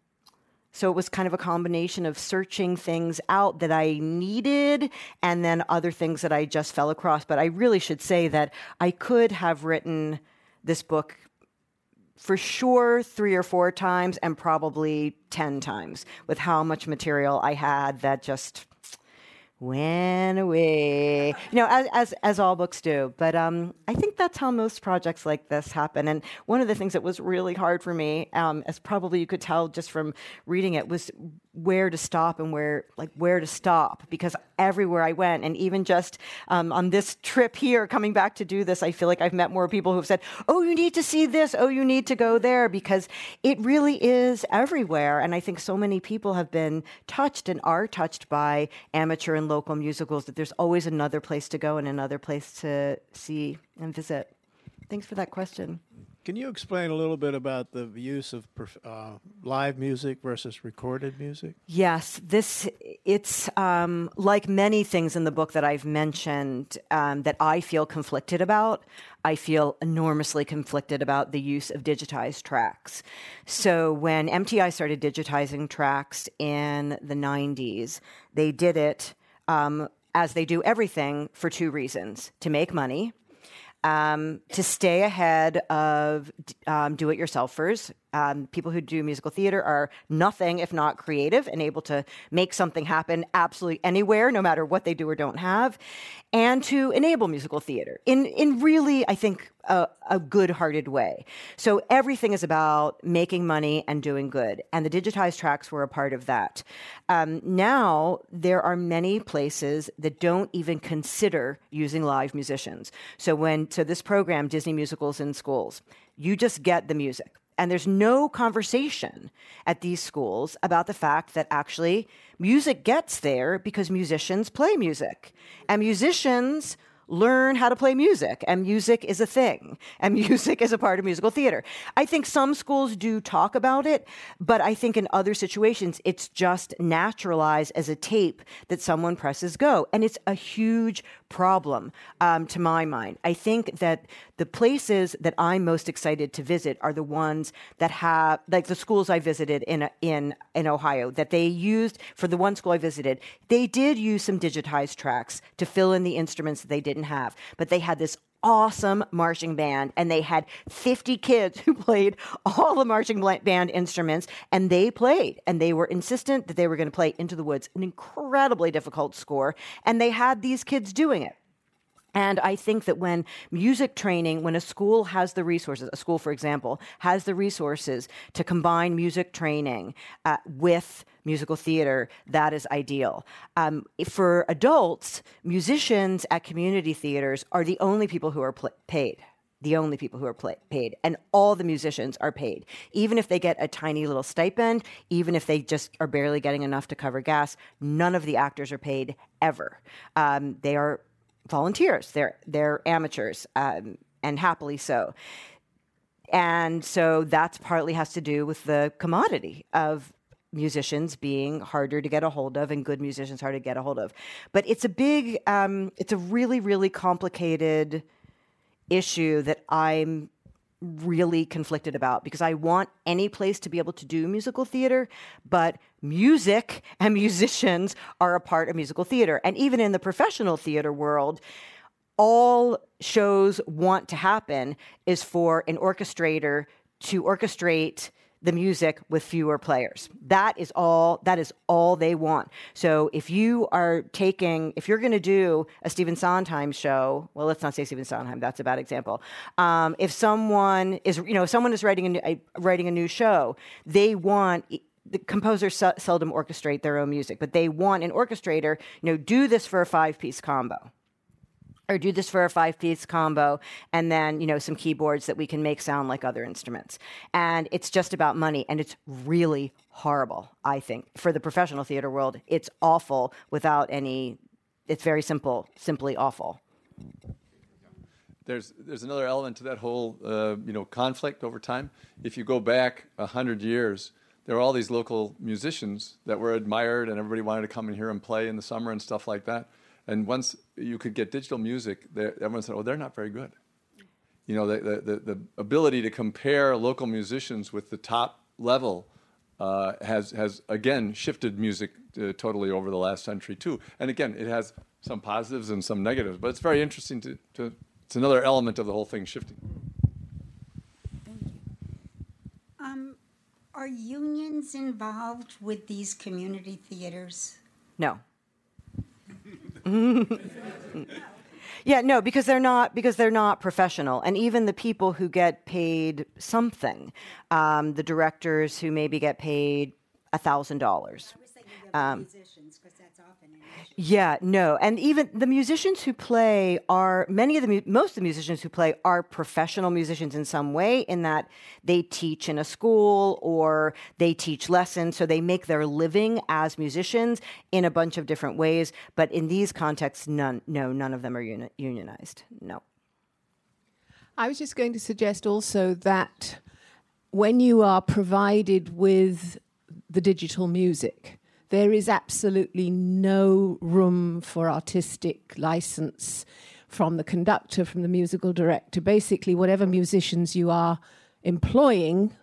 so it was kind of a combination of searching things out that I needed and then other things that I just fell across. But I really should say that I could have written this book for sure three or four times and probably 10 times with how much material I had that just went away. You know, as, as, as all books do. But um, I think that's how most projects like this happen. And one of the things that was really hard for me, um, as probably you could tell just from reading it, was where to stop and where like where to stop because everywhere I went and even just um, on this trip here coming back to do this I feel like I've met more people who've said oh you need to see this. Oh you need to go there because it really is everywhere. And I think so many people have been touched and are touched by amateur and local musicals that there's always another place to go and another place to see and visit. Thanks for that question Can you explain a little bit about the use of uh, live music versus recorded music? Yes, this it's um, like many things in the book that I've mentioned um, that I feel conflicted about. I feel enormously conflicted about the use of digitized tracks. So when MTI started digitizing tracks in the '90s, they did it um, as they do everything for two reasons: to make money um, to stay ahead of um, do it yourselfers. Um, people who do musical theater are nothing if not creative and able to make something happen absolutely anywhere, no matter what they do or don't have, and to enable musical theater in, in really, I think, a, a good hearted way. So everything is about making money and doing good. And the digitized tracks were a part of that. Um, now, there are many places that don't even consider using live musicians. So, when, so this program, Disney Musicals in Schools, you just get the music. And there's no conversation at these schools about the fact that actually music gets there because musicians play music. And musicians learn how to play music, and music is a thing, and music is a part of musical theater. I think some schools do talk about it, but I think in other situations, it's just naturalized as a tape that someone presses go. And it's a huge problem um, to my mind. I think that the places that I'm most excited to visit are the ones that have, like the schools I visited in in in Ohio, that they used for the one school I visited. They did use some digitized tracks to fill in the instruments that they didn't have, but they had this awesome marching band and they had 50 kids who played all the marching band instruments and they played and they were insistent that they were going to play into the woods an incredibly difficult score and they had these kids doing it and I think that when music training, when a school has the resources, a school, for example, has the resources to combine music training uh, with musical theater, that is ideal. Um, for adults, musicians at community theaters are the only people who are pl- paid the only people who are play- paid, and all the musicians are paid. Even if they get a tiny little stipend, even if they just are barely getting enough to cover gas, none of the actors are paid ever. Um, they are volunteers. They're they're amateurs, um, and happily so. And so that's partly has to do with the commodity of musicians being harder to get a hold of and good musicians harder to get a hold of. But it's a big, um, it's a really, really complicated issue that I'm really conflicted about because I want any place to be able to do musical theater, but music and musicians are a part of musical theater. And even in the professional theater world, all shows want to happen is for an orchestrator to orchestrate the music with fewer players. That is all that is all they want. So if you are taking if you're going to do a Stephen Sondheim show, well let's not say Stephen Sondheim, that's a bad example. Um, if someone is you know, someone is writing a, new, writing a new show, they want the composers su- seldom orchestrate their own music, but they want an orchestrator, you know, do this for a five-piece combo or do this for a five piece combo and then you know some keyboards that we can make sound like other instruments. And it's just about money and it's really horrible i think. For the professional theater world it's awful without any it's very simple simply awful. There's there's another element to that whole uh, you know conflict over time. If you go back a hundred years there were all these local musicians that were admired and everybody wanted to come and hear them play in the summer and stuff like that and once you could get digital music, everyone said, "Oh, they're not very good." You know, the, the, the ability to compare local musicians with the top level uh, has has again shifted music uh, totally over the last century too. And again, it has some positives and some negatives, but it's very interesting to, to it's another element of the whole thing shifting. Thank you. Um, are unions involved with these community theaters? No. yeah, no, because they're not because they're not professional, and even the people who get paid something, um, the directors who maybe get paid a thousand dollars. Yeah, no, and even the musicians who play are many of the most of the musicians who play are professional musicians in some way. In that they teach in a school or they teach lessons, so they make their living as musicians in a bunch of different ways. But in these contexts, none, no, none of them are uni- unionized. No. I was just going to suggest also that when you are provided with the digital music, there is absolutely no room for artistic license from the conductor, from the musical director. Basically, whatever musicians you are employing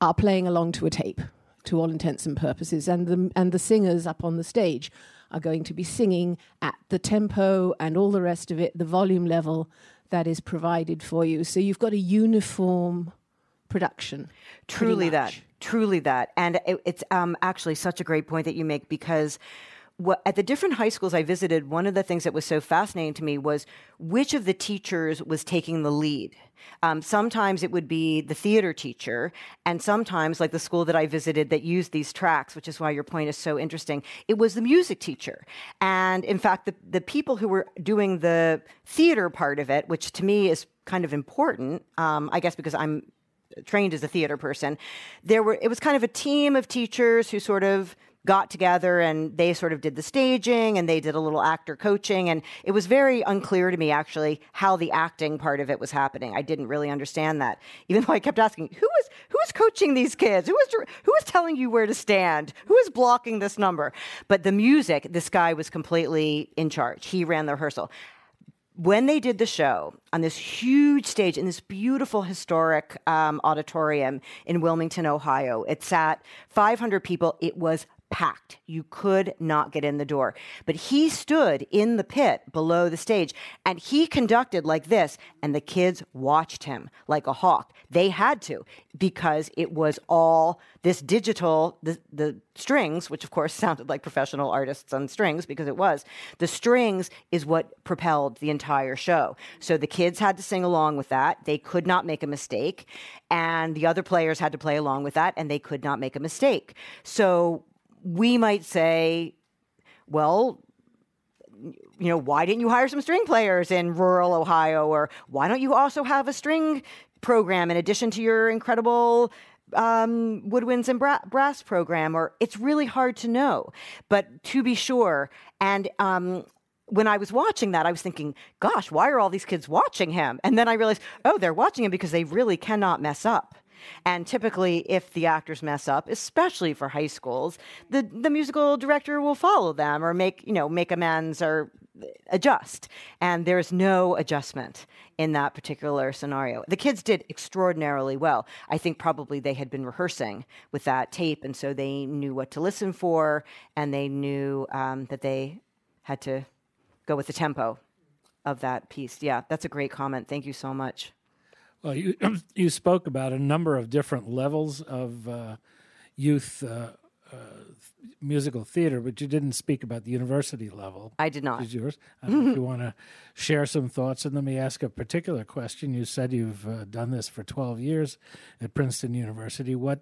are playing along to a tape, to all intents and purposes, and the and the singers up on the stage are going to be singing at the tempo and all the rest of it, the volume level that is provided for you. So you've got a uniform production. Truly that. Truly that. And it, it's um, actually such a great point that you make because what, at the different high schools I visited, one of the things that was so fascinating to me was which of the teachers was taking the lead. Um, sometimes it would be the theater teacher, and sometimes, like the school that I visited that used these tracks, which is why your point is so interesting, it was the music teacher. And in fact, the, the people who were doing the theater part of it, which to me is kind of important, um, I guess because I'm trained as a theater person, there were it was kind of a team of teachers who sort of got together and they sort of did the staging and they did a little actor coaching. And it was very unclear to me actually how the acting part of it was happening. I didn't really understand that. Even though i kept asking who was who was coaching these kids? Who was who was telling you where to stand? Who was blocking this number? But the music this guy was completely in charge. He ran the rehearsal when they did the show on this huge stage in this beautiful historic um, auditorium in Wilmington, Ohio, it sat 500 people. It was packed. You could not get in the door. But he stood in the pit below the stage and he conducted like this, and the kids watched him like a hawk. They had to because it was all this digital, the, the strings, which of course sounded like professional artists on strings because it was, the strings is what propelled the entire show. So the kids had to sing along with that. They could not make a mistake. And the other players had to play along with that, and they could not make a mistake. So we might say, well, you know, why didn't you hire some string players in rural Ohio? Or why don't you also have a string program in addition to your incredible um, woodwinds and bra- brass program? Or it's really hard to know. But to be sure, and um, when I was watching that, I was thinking, gosh, why are all these kids watching him? And then I realized, oh, they're watching him because they really cannot mess up. And typically, if the actors mess up, especially for high schools, the, the musical director will follow them or make, you know, make amends or adjust. And there's no adjustment in that particular scenario. The kids did extraordinarily well. I think probably they had been rehearsing with that tape, and so they knew what to listen for, and they knew um, that they had to go with the tempo of that piece. Yeah, that's a great comment. Thank you so much. Well, you you spoke about a number of different levels of uh, youth uh, uh, musical theater, but you didn't speak about the university level. I did not. Is yours? I don't know if you want to share some thoughts, and let me ask a particular question. You said you've uh, done this for twelve years at Princeton University. What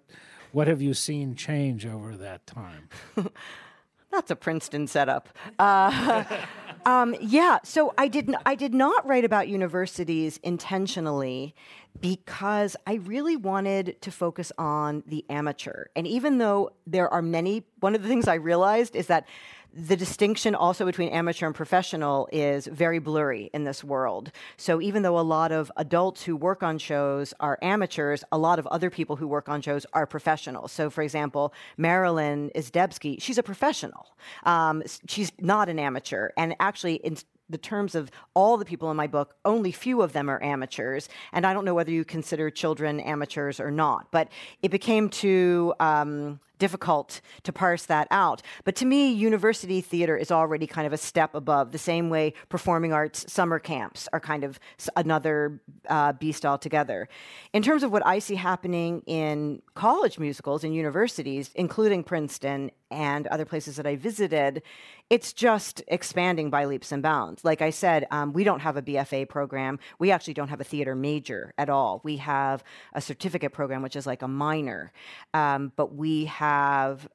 what have you seen change over that time? That's a Princeton setup. Uh, um, yeah, so I didn't. I did not write about universities intentionally because I really wanted to focus on the amateur. And even though there are many, one of the things I realized is that the distinction also between amateur and professional is very blurry in this world. So even though a lot of adults who work on shows are amateurs, a lot of other people who work on shows are professionals. So for example, Marilyn Izdebski, she's a professional. Um, she's not an amateur. And actually, in the terms of all the people in my book, only few of them are amateurs. And I don't know whether you consider children amateurs or not, but it became too. Um, difficult to parse that out. But to me, university theater is already kind of a step above, the same way performing arts summer camps are kind of another uh, beast altogether. In terms of what I see happening in college musicals and universities, including Princeton and other places that I visited, it's just expanding by leaps and bounds. Like I said, um, we don't have a BFA program. We actually don't have a theater major at all. We have a certificate program, which is like a minor. Um, but we have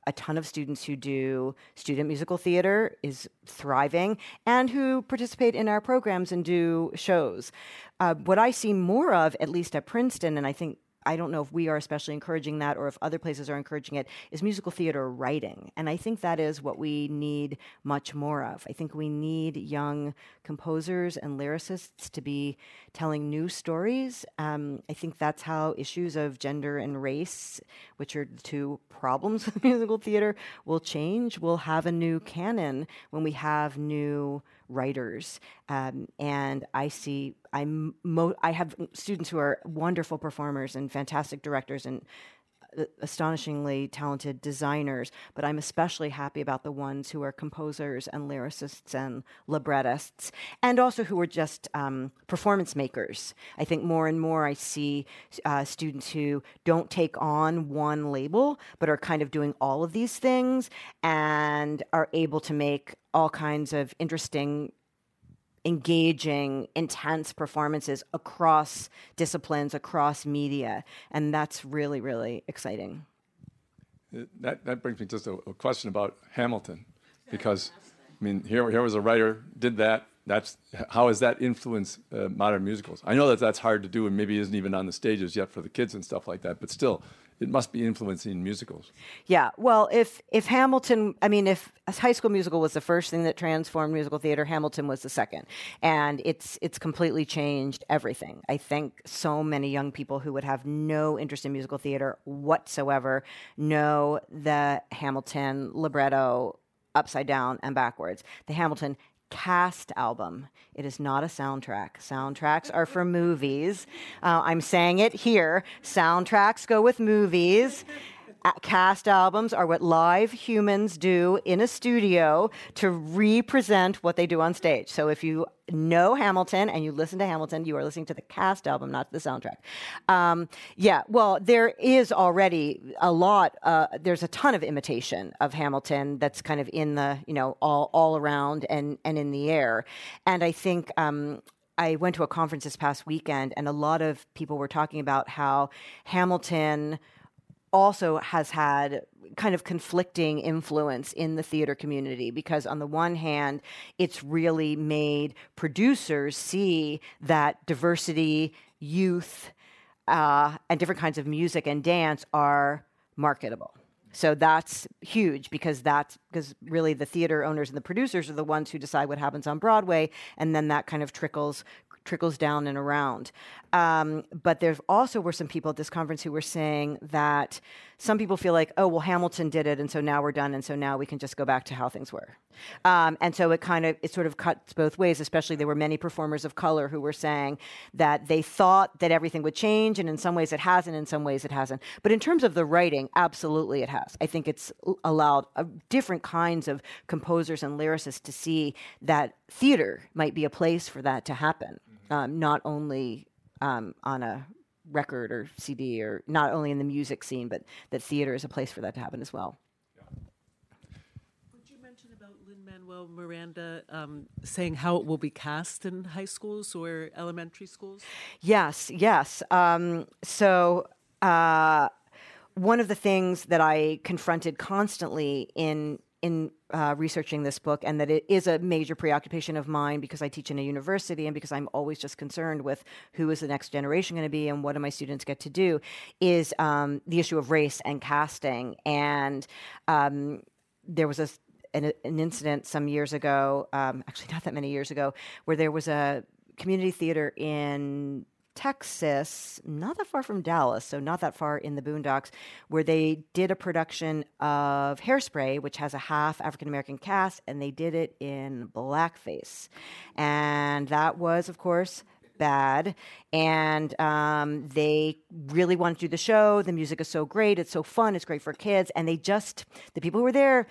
a ton of students who do student musical theater, is thriving, and who participate in our programs and do shows. Uh, what I see more of, at least at Princeton, and I think I don't know if we are especially encouraging that or if other places are encouraging it, is musical theater writing. And I think that is what we need much more of. I think we need young composers and lyricists to be telling new stories. Um, I think that's how issues of gender and race, which are the two problems with musical theater, will change. We'll have a new canon when we have new writers. Um, and I see, I'm mo- I have students who are wonderful performers and fantastic directors and astonishingly talented designers, but I'm especially happy about the ones who are composers and lyricists and librettists, and also who are just um, performance makers. I think more and more I see uh, students who don't take on one label, but are kind of doing all of these things and are able to make all kinds of interesting engaging, intense performances across disciplines, across media. And that's really, really exciting. That, that brings me just a, a question about Hamilton, because I mean, here, here was a writer, did that. That's how has that influenced uh, modern musicals? I know that that's hard to do, and maybe isn't even on the stages yet for the kids and stuff like that. But still, it must be influencing musicals. Yeah. Well, if if Hamilton, I mean, if High School Musical was the first thing that transformed musical theater, Hamilton was the second, and it's it's completely changed everything. I think so many young people who would have no interest in musical theater whatsoever know the Hamilton libretto upside down and backwards. The Hamilton cast album. It is not a soundtrack. Soundtracks are for movies. Uh, I'm saying it here. Soundtracks go with movies cast albums are what live humans do in a studio to represent what they do on stage. So if you know Hamilton and you listen to Hamilton, you are listening to the cast album, not the soundtrack. Um, yeah, well, there is already a lot. Uh, there's a ton of imitation of Hamilton that's kind of in the you know all all around and and in the air, and I think. Um, I went to a conference this past weekend, and a lot of people were talking about how Hamilton also has had kind of conflicting influence in the theater community because on the one hand it's really made producers see that diversity youth uh, and different kinds of music and dance are marketable. So that's huge because that's because really the theater owners and the producers are the ones who decide what happens on Broadway, and then that kind of trickles trickles down and around. Um, but there also were some people at this conference who were saying that some people feel like, oh, well, Hamilton did it, and so now we're done, and so now we can just go back to how things were. Um, and so it kind of it sort of cuts both ways. Especially there were many performers of color who were saying that they thought that everything would change, and in some ways it hasn't, in some ways it hasn't. But in terms of the writing, absolutely it has. I think it's allowed uh, different kinds of composers and lyricists to see that theater might be a place for that to happen um, not only um, on a record or CD or not only in the music scene, but that theater is a place for that to happen as well. Would you mention about Lin Manuel Miranda um, saying how it will be cast in high schools or elementary schools? Yes, yes. Um, so. Uh, one of the things that I confronted constantly in in uh, researching this book, and that it is a major preoccupation of mine because I teach in a university and because I'm always just concerned with who is the next generation going to be and what do my students get to do, is um, the issue of race and casting. And um, there was a an, an, incident some years ago, um, actually not that many years ago, where there was a community theater in Texas, not that far from Dallas, so not that far in the boondocks, where they did a production of Hairspray, which has a half African American cast, and they did it in blackface. And that was, of course, bad. And um, they really wanted to do the show. The music is so great. It's so fun. It's great for kids. And they just, the people who were there,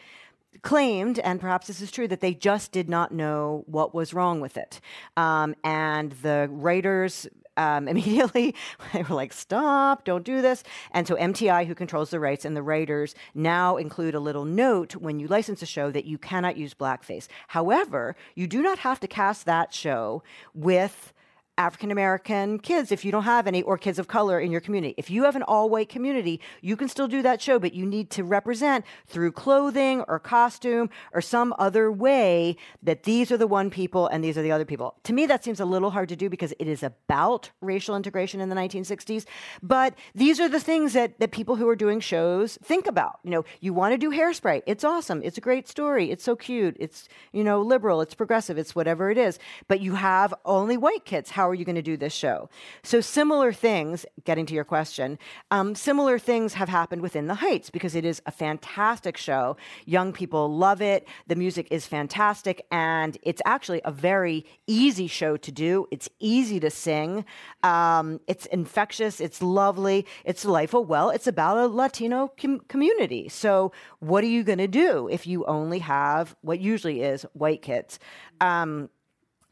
claimed, and perhaps this is true, that they just did not know what was wrong with it. Um, and the writers um, immediately they were like, stop, don't do this. And so MTI, who controls the rights, and the writers now include a little note when you license a show that you cannot use blackface. However, you do not have to cast that show with African American kids if you don't have any, or kids of color in your community. If you have an all white community, you can still do that show, but you need to represent through clothing or costume or some other way that these are the one people and these are the other people. To me, that seems a little hard to do because it is about racial integration in the 1960s. But these are the things that, that people who are doing shows think about. You know, you want to do hairspray. It's awesome. It's a great story. It's so cute. It's, you know, liberal. It's progressive. It's whatever it is. But you have only white kids. How are you going to do this show? So, similar things, getting to your question, um, similar things have happened within the Heights because it is a fantastic show. Young people love it. The music is fantastic. And it's actually a very easy show to do. It's easy to sing. Um, it's infectious. It's lovely. It's delightful. Well, it's about a Latino com- community. So, what are you going to do if you only have what usually is white kids? Um,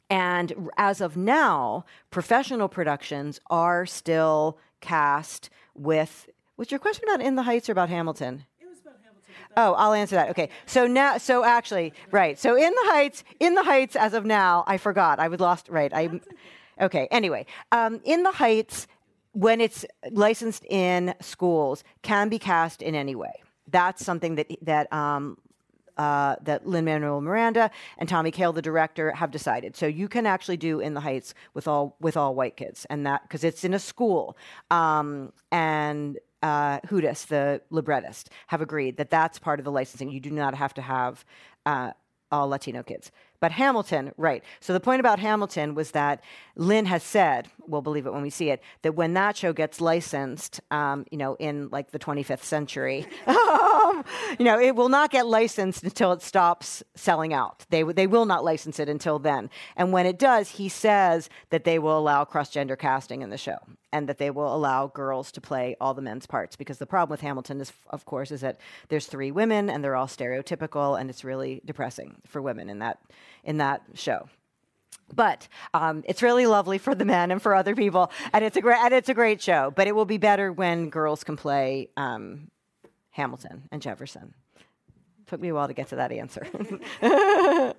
and as of now, professional productions are still cast with. Was your question about In the Heights or about Hamilton? Oh, I'll answer that. Okay. So now, so actually, right. So in the Heights, in the Heights, as of now, I forgot. I was lost. Right. I. Okay. Anyway, um, in the Heights, when it's licensed in schools, can be cast in any way. That's something that that um, uh, that Lin Manuel Miranda and Tommy Kail, the director, have decided. So you can actually do In the Heights with all with all white kids, and that because it's in a school, um, and uh, Hudes, the librettist, have agreed that that's part of the licensing. You do not have to have uh, all Latino kids. But Hamilton, right. So the point about Hamilton was that Lin has said, we'll believe it when we see it, that when that show gets licensed, um, you know, in like the 25th century, um, you know, it will not get licensed until it stops selling out. They, they will not license it until then. And when it does, he says that they will allow cross gender casting in the show and that they will allow girls to play all the men's parts because the problem with Hamilton is of course is that there's three women and they're all stereotypical and it's really depressing for women in that in that show. But um, it's really lovely for the men and for other people, and it's a great and it's a great show. But it will be better when girls can play um, Hamilton and Jefferson. Took me a while to get to that answer.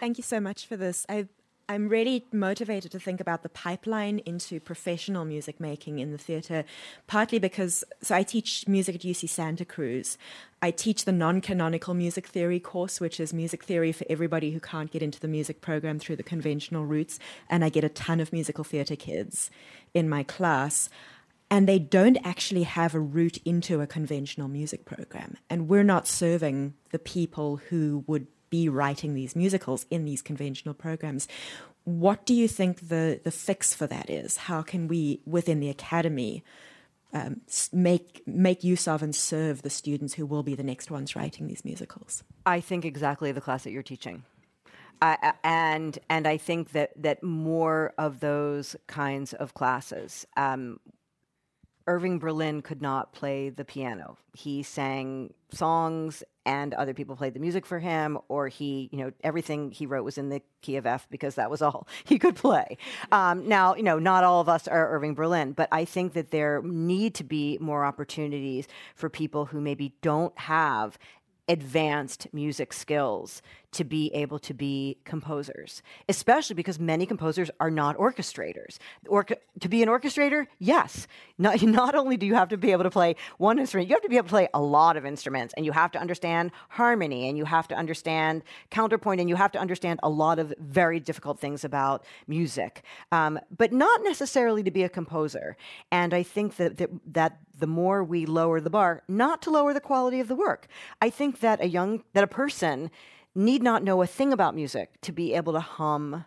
Thank you so much for this. I I'm really motivated to think about the pipeline into professional music making in the theatre, partly because so I teach music at UC Santa Cruz. I teach the non canonical music theory course, which is music theory for everybody who can't get into the music program through the conventional routes. And I get a ton of musical theatre kids in my class. And they don't actually have a route into a conventional music program. And we're not serving the people who would be writing these musicals in these conventional programs. What do you think the, the fix for that is? How can we, within the academy, um, make make use of and serve the students who will be the next ones writing these musicals? I think exactly the class that you're teaching. Uh, and and I think that that more of those kinds of classes. Um, Irving Berlin could not play the piano. He sang songs and other people played the music for him or he you know everything he wrote was in the key of f because that was all he could play. Um, now you know not all of us are irving berlin but i think that there need to be more opportunities for people who maybe don't have advanced music skills to be able to be composers, especially because many composers are not orchestrators. Or to be an orchestrator, yes. Not, not only do you have to be able to play one instrument, you have to be able to play a lot of instruments, and you have to understand harmony, and you have to understand counterpoint, and you have to understand a lot of very difficult things about music, um, but not necessarily to be a composer. And I think that, that, that the more we lower the bar, not to lower the quality of the work. I think that a young that a person need not know a thing about music to be able to hum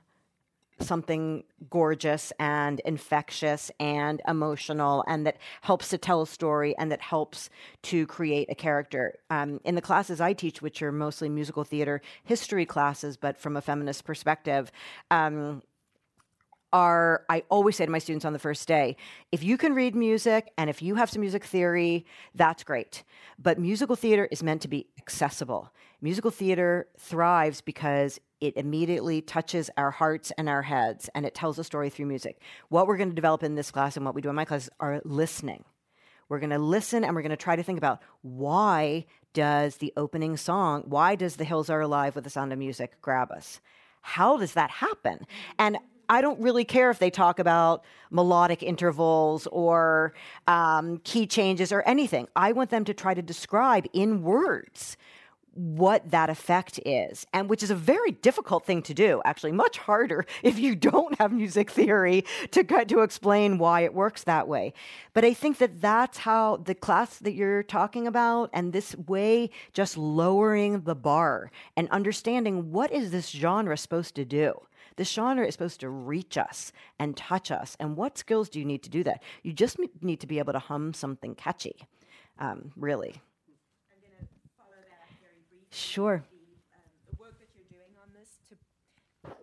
something gorgeous and infectious and emotional and that helps to tell a story and that helps to create a character. Um, in the classes I teach, which are mostly musical theater history classes, but from a feminist perspective, um, are I always say to my students on the first day, if you can read music and if you have some music theory, that's great. But musical theater is meant to be accessible. Musical theater thrives because it immediately touches our hearts and our heads and it tells a story through music. What we're going to develop in this class and what we do in my class are listening. We're going to listen and we're going to try to think about why does the opening song, why does The Hills Are Alive with the Sound of Music grab us? How does that happen? And I don't really care if they talk about melodic intervals or um, key changes or anything. I want them to try to describe in words what that effect is, and which is a very difficult thing to do. Actually, much harder if you don't have music theory to to explain why it works that way. But I think that that's how the class that you're talking about, and this way, just lowering the bar and understanding what is this genre supposed to do. This genre is supposed to reach us and touch us. And what skills do you need to do that? You just need to be able to hum something catchy, um, really. Sure.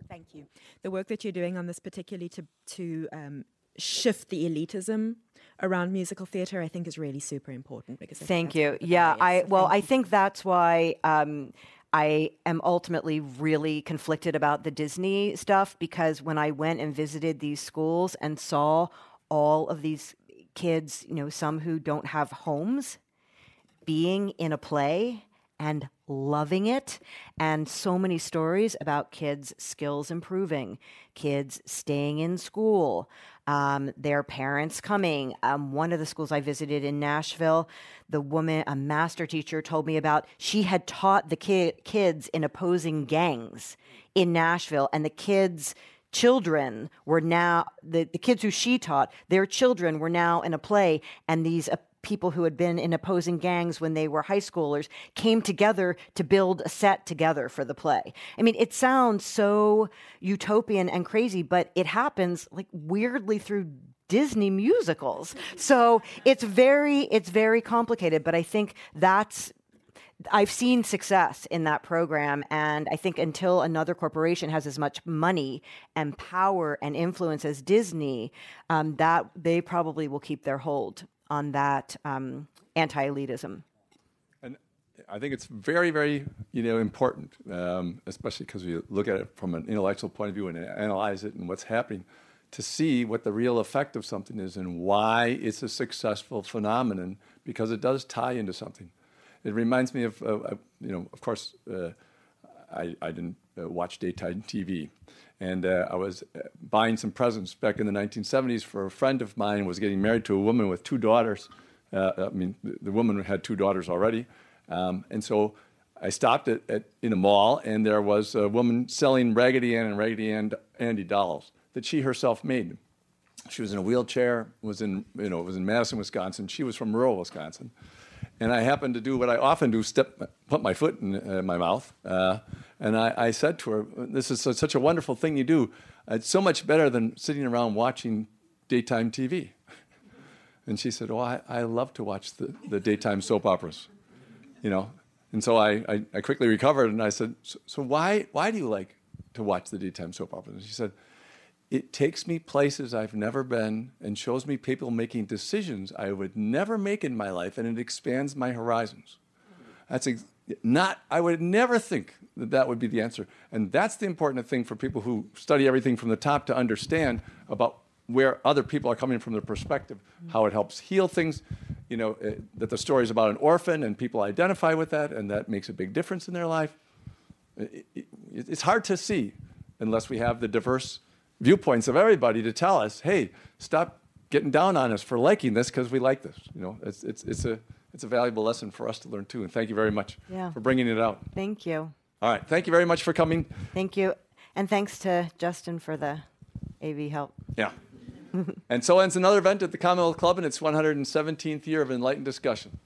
Thank you. The work that you're doing on this, particularly to to um, shift the elitism around musical theatre, I think is really super important. Because thank you. Yeah, I well, I think that's why. Um, I am ultimately really conflicted about the Disney stuff because when I went and visited these schools and saw all of these kids, you know, some who don't have homes, being in a play and loving it, and so many stories about kids' skills improving, kids staying in school, um, their parents coming. Um, one of the schools I visited in Nashville, the woman, a master teacher, told me about she had taught the ki- kids in opposing gangs in Nashville, and the kids children were now the, the kids who she taught their children were now in a play and these people who had been in opposing gangs when they were high schoolers came together to build a set together for the play. I mean, it sounds so utopian and crazy, but it happens like weirdly through Disney musicals. So it's very it's very complicated, but I think that's I've seen success in that program, and I think until another corporation has as much money and power and influence as Disney, um, that they probably will keep their hold on that um, anti-elitism. And I think it's very, very you know important, um, especially because we look at it from an intellectual point of view and analyze it and what's happening, to see what the real effect of something is and why it's a successful phenomenon because it does tie into something. It reminds me of, uh, you know, of course, uh, I, I, didn't uh, watch daytime TV. And uh, I was uh, buying some presents back in the 1970s for a friend of mine who was getting married to a woman with two daughters. Uh, I mean, the, the, woman had two daughters already. Um, and so I stopped at, at, in a mall, and there was a woman selling Raggedy Ann and Raggedy Ann, Andy dolls that she herself made. She was in a wheelchair, was in, you know, it was in Madison, Wisconsin. She was from rural Wisconsin. And I happened to do what I often do, step, put my foot in uh, my mouth. Uh, and I, I, said to her, This is such a wonderful thing you do. It's so much better than sitting around watching daytime TV. And she said, Oh, I, I love to watch the, the daytime soap operas. You know? And so I, I, I quickly recovered and I said, So, so why, why do you like to watch the daytime soap operas? And she said, it takes me places I've never been and shows me people making decisions I would never make in my life, and it expands my horizons. That's ex- not, I would never think that that would be the answer. And that's the important thing for people who study everything from the top to understand about where other people are coming from their perspective, how it helps heal things. You know, uh, that the story is about an orphan and people identify with that, and that makes a big difference in their life. It, it, it's hard to see unless we have the diverse viewpoints of everybody to tell us, hey, stop getting down on us for liking this because we like this. You know, it's, it's, it's, a, it's a valuable lesson for us to learn too. And thank you very much yeah. for bringing it out. Thank you. All right. Thank you very much for coming. Thank you. And thanks to Justin for the AV help. Yeah. and so ends another event at the Commonwealth Club in its 117th year of enlightened discussion.